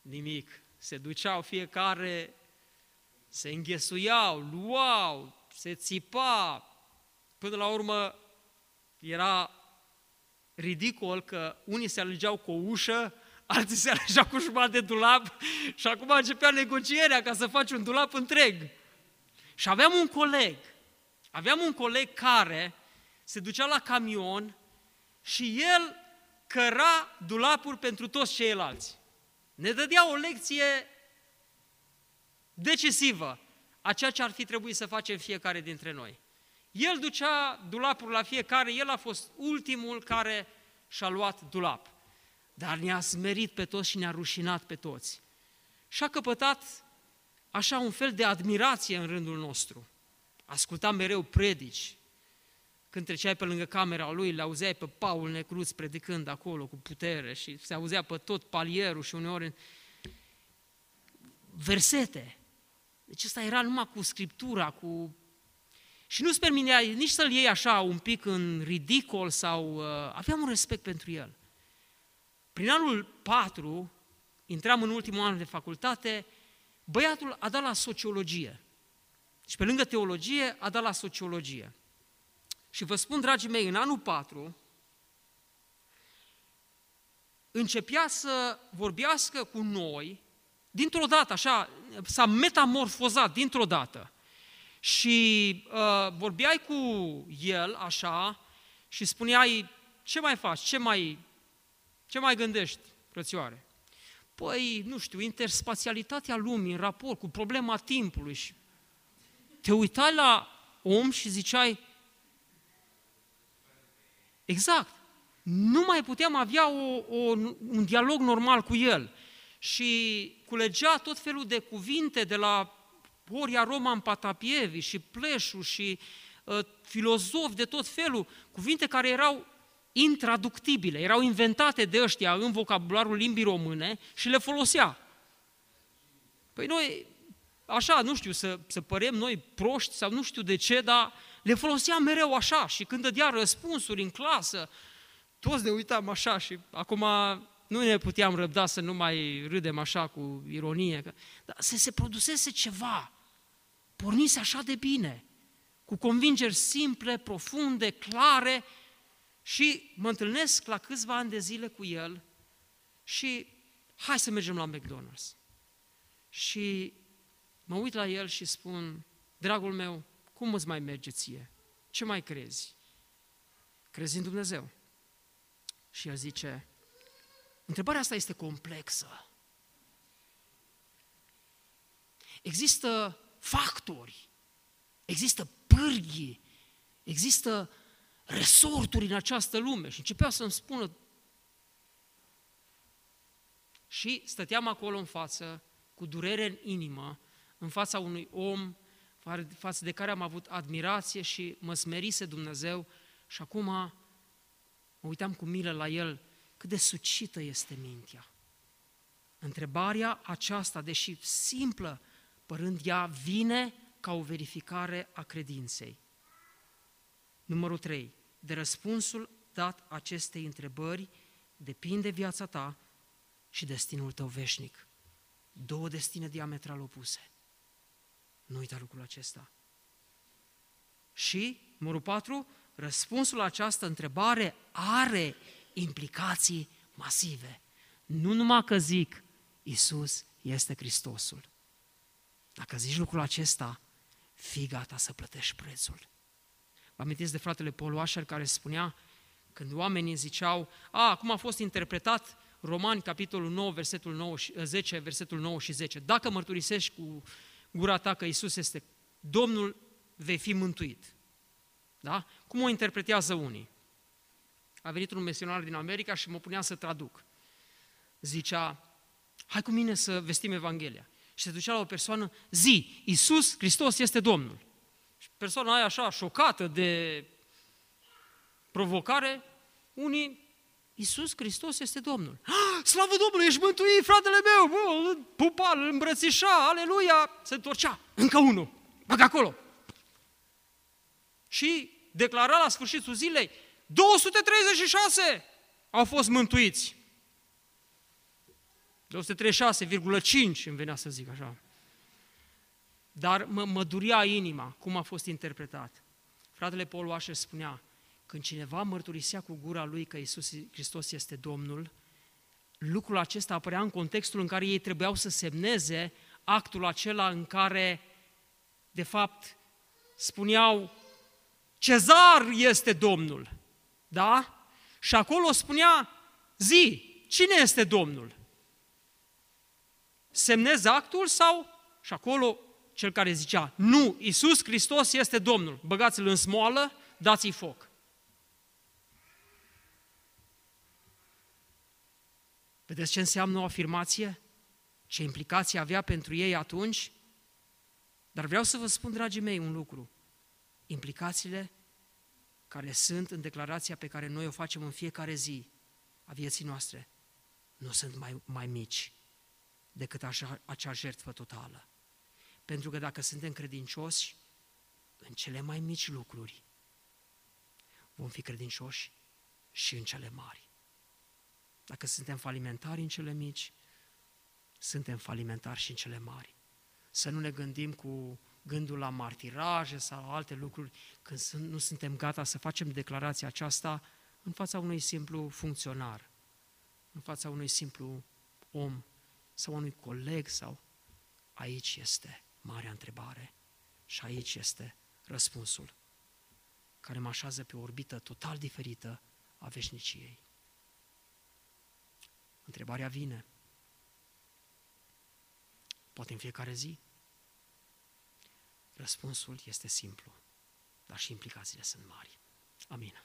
nimic. Se duceau fiecare, se înghesuiau, luau, se țipa. Până la urmă era ridicol că unii se alăgeau cu o ușă, alții se alăgeau cu jumătate de dulap și acum începea negocierea ca să faci un dulap întreg. Și aveam un coleg, aveam un coleg care se ducea la camion și el căra dulapuri pentru toți ceilalți. Ne dădea o lecție decisivă a ceea ce ar fi trebuit să facem fiecare dintre noi. El ducea dulapul la fiecare, el a fost ultimul care și-a luat dulap. Dar ne-a smerit pe toți și ne-a rușinat pe toți. Și a căpătat așa un fel de admirație în rândul nostru. Asculta mereu predici. Când treceai pe lângă camera lui, le auzeai pe Paul Necruț predicând acolo cu putere și se auzea pe tot palierul și uneori versete. Deci ăsta era numai cu scriptura, cu... Și nu-ți permitea nici să-l iei așa un pic în ridicol sau... Uh, aveam un respect pentru el. Prin anul 4, intram în ultimul an de facultate, băiatul a dat la sociologie. Și pe lângă teologie, a dat la sociologie. Și vă spun, dragii mei, în anul 4, începea să vorbească cu noi, dintr-o dată, așa, s-a metamorfozat dintr-o dată. Și uh, vorbeai cu el, așa, și spuneai, ce mai faci, ce mai ce mai gândești, frățioare? Păi, nu știu, interspațialitatea lumii în raport cu problema timpului și te uitai la om și ziceai, exact, nu mai puteam avea o, o, un dialog normal cu el. Și culegea tot felul de cuvinte de la Horia Roman Patapievi și Pleșu și uh, filozofi de tot felul, cuvinte care erau intraductibile, erau inventate de ăștia în vocabularul limbii române și le folosea. Păi noi, așa, nu știu, să, să părem noi proști sau nu știu de ce, dar le folosea mereu așa și când dădea răspunsuri în clasă, toți ne uitam așa și acum nu ne puteam răbda să nu mai râdem așa cu ironie, dar se, se produsese ceva, pornise așa de bine, cu convingeri simple, profunde, clare, și mă întâlnesc la câțiva ani de zile cu el și hai să mergem la McDonald's. Și mă uit la el și spun, dragul meu, cum îți mai merge ție? Ce mai crezi? Crezi în Dumnezeu? Și el zice, întrebarea asta este complexă. Există factori, există pârghii, există resorturi în această lume. Și începea să-mi spună și stăteam acolo în față, cu durere în inimă, în fața unui om față de care am avut admirație și mă smerise Dumnezeu. Și acum mă uitam cu milă la el. Cât de sucită este mintea. Întrebarea aceasta, deși simplă, părând ea, vine ca o verificare a credinței. Numărul 3. De răspunsul dat acestei întrebări depinde viața ta și destinul tău veșnic. Două destine diametral opuse. Nu uita lucrul acesta. Și, numărul 4, răspunsul la această întrebare are implicații masive. Nu numai că zic, Isus este Hristosul. Dacă zici lucrul acesta, fii gata să plătești prețul. Vă amintiți de fratele Paul Washer care spunea, când oamenii ziceau, a, cum a fost interpretat Romani, capitolul 9, versetul 9, 10, versetul 9 și 10. Dacă mărturisești cu gura ta că Isus este Domnul, vei fi mântuit. Da? Cum o interpretează unii? A venit un misionar din America și mă punea să traduc. Zicea, hai cu mine să vestim Evanghelia. Și se ducea la o persoană, zi, Iisus Hristos este Domnul. Și persoana aia așa, șocată de provocare, unii, Iisus Hristos este Domnul. Ah, slavă Domnului, ești mântuit, fratele meu, bă, pupa, îl îmbrățișa, aleluia, se întorcea, încă unul, băgă acolo. Și declara la sfârșitul zilei, 236 au fost mântuiți. 236,5 îmi venea să zic așa. Dar mă, mă duria inima cum a fost interpretat. Fratele Paul Washer spunea, când cineva mărturisea cu gura lui că Isus Hristos este Domnul, lucrul acesta apărea în contextul în care ei trebuiau să semneze actul acela în care, de fapt, spuneau Cezar este Domnul. Da? Și acolo spunea, zi, cine este Domnul? Semnez actul sau? Și acolo cel care zicea, nu, Iisus Hristos este Domnul. Băgați-l în smoală, dați-i foc. Vedeți ce înseamnă o afirmație? Ce implicații avea pentru ei atunci? Dar vreau să vă spun, dragii mei, un lucru. Implicațiile care sunt în declarația pe care noi o facem în fiecare zi a vieții noastre nu sunt mai, mai mici decât așa, acea jertfă totală. Pentru că dacă suntem credincioși în cele mai mici lucruri, vom fi credincioși și în cele mari. Dacă suntem falimentari în cele mici, suntem falimentari și în cele mari. Să nu ne gândim cu gândul la martiraje sau alte lucruri, când nu suntem gata să facem declarația aceasta în fața unui simplu funcționar, în fața unui simplu om sau unui coleg sau aici este marea întrebare și aici este răspunsul care mă așează pe o orbită total diferită a veșniciei. Întrebarea vine. Poate în fiecare zi. Răspunsul este simplu, dar și implicațiile sunt mari. Amin.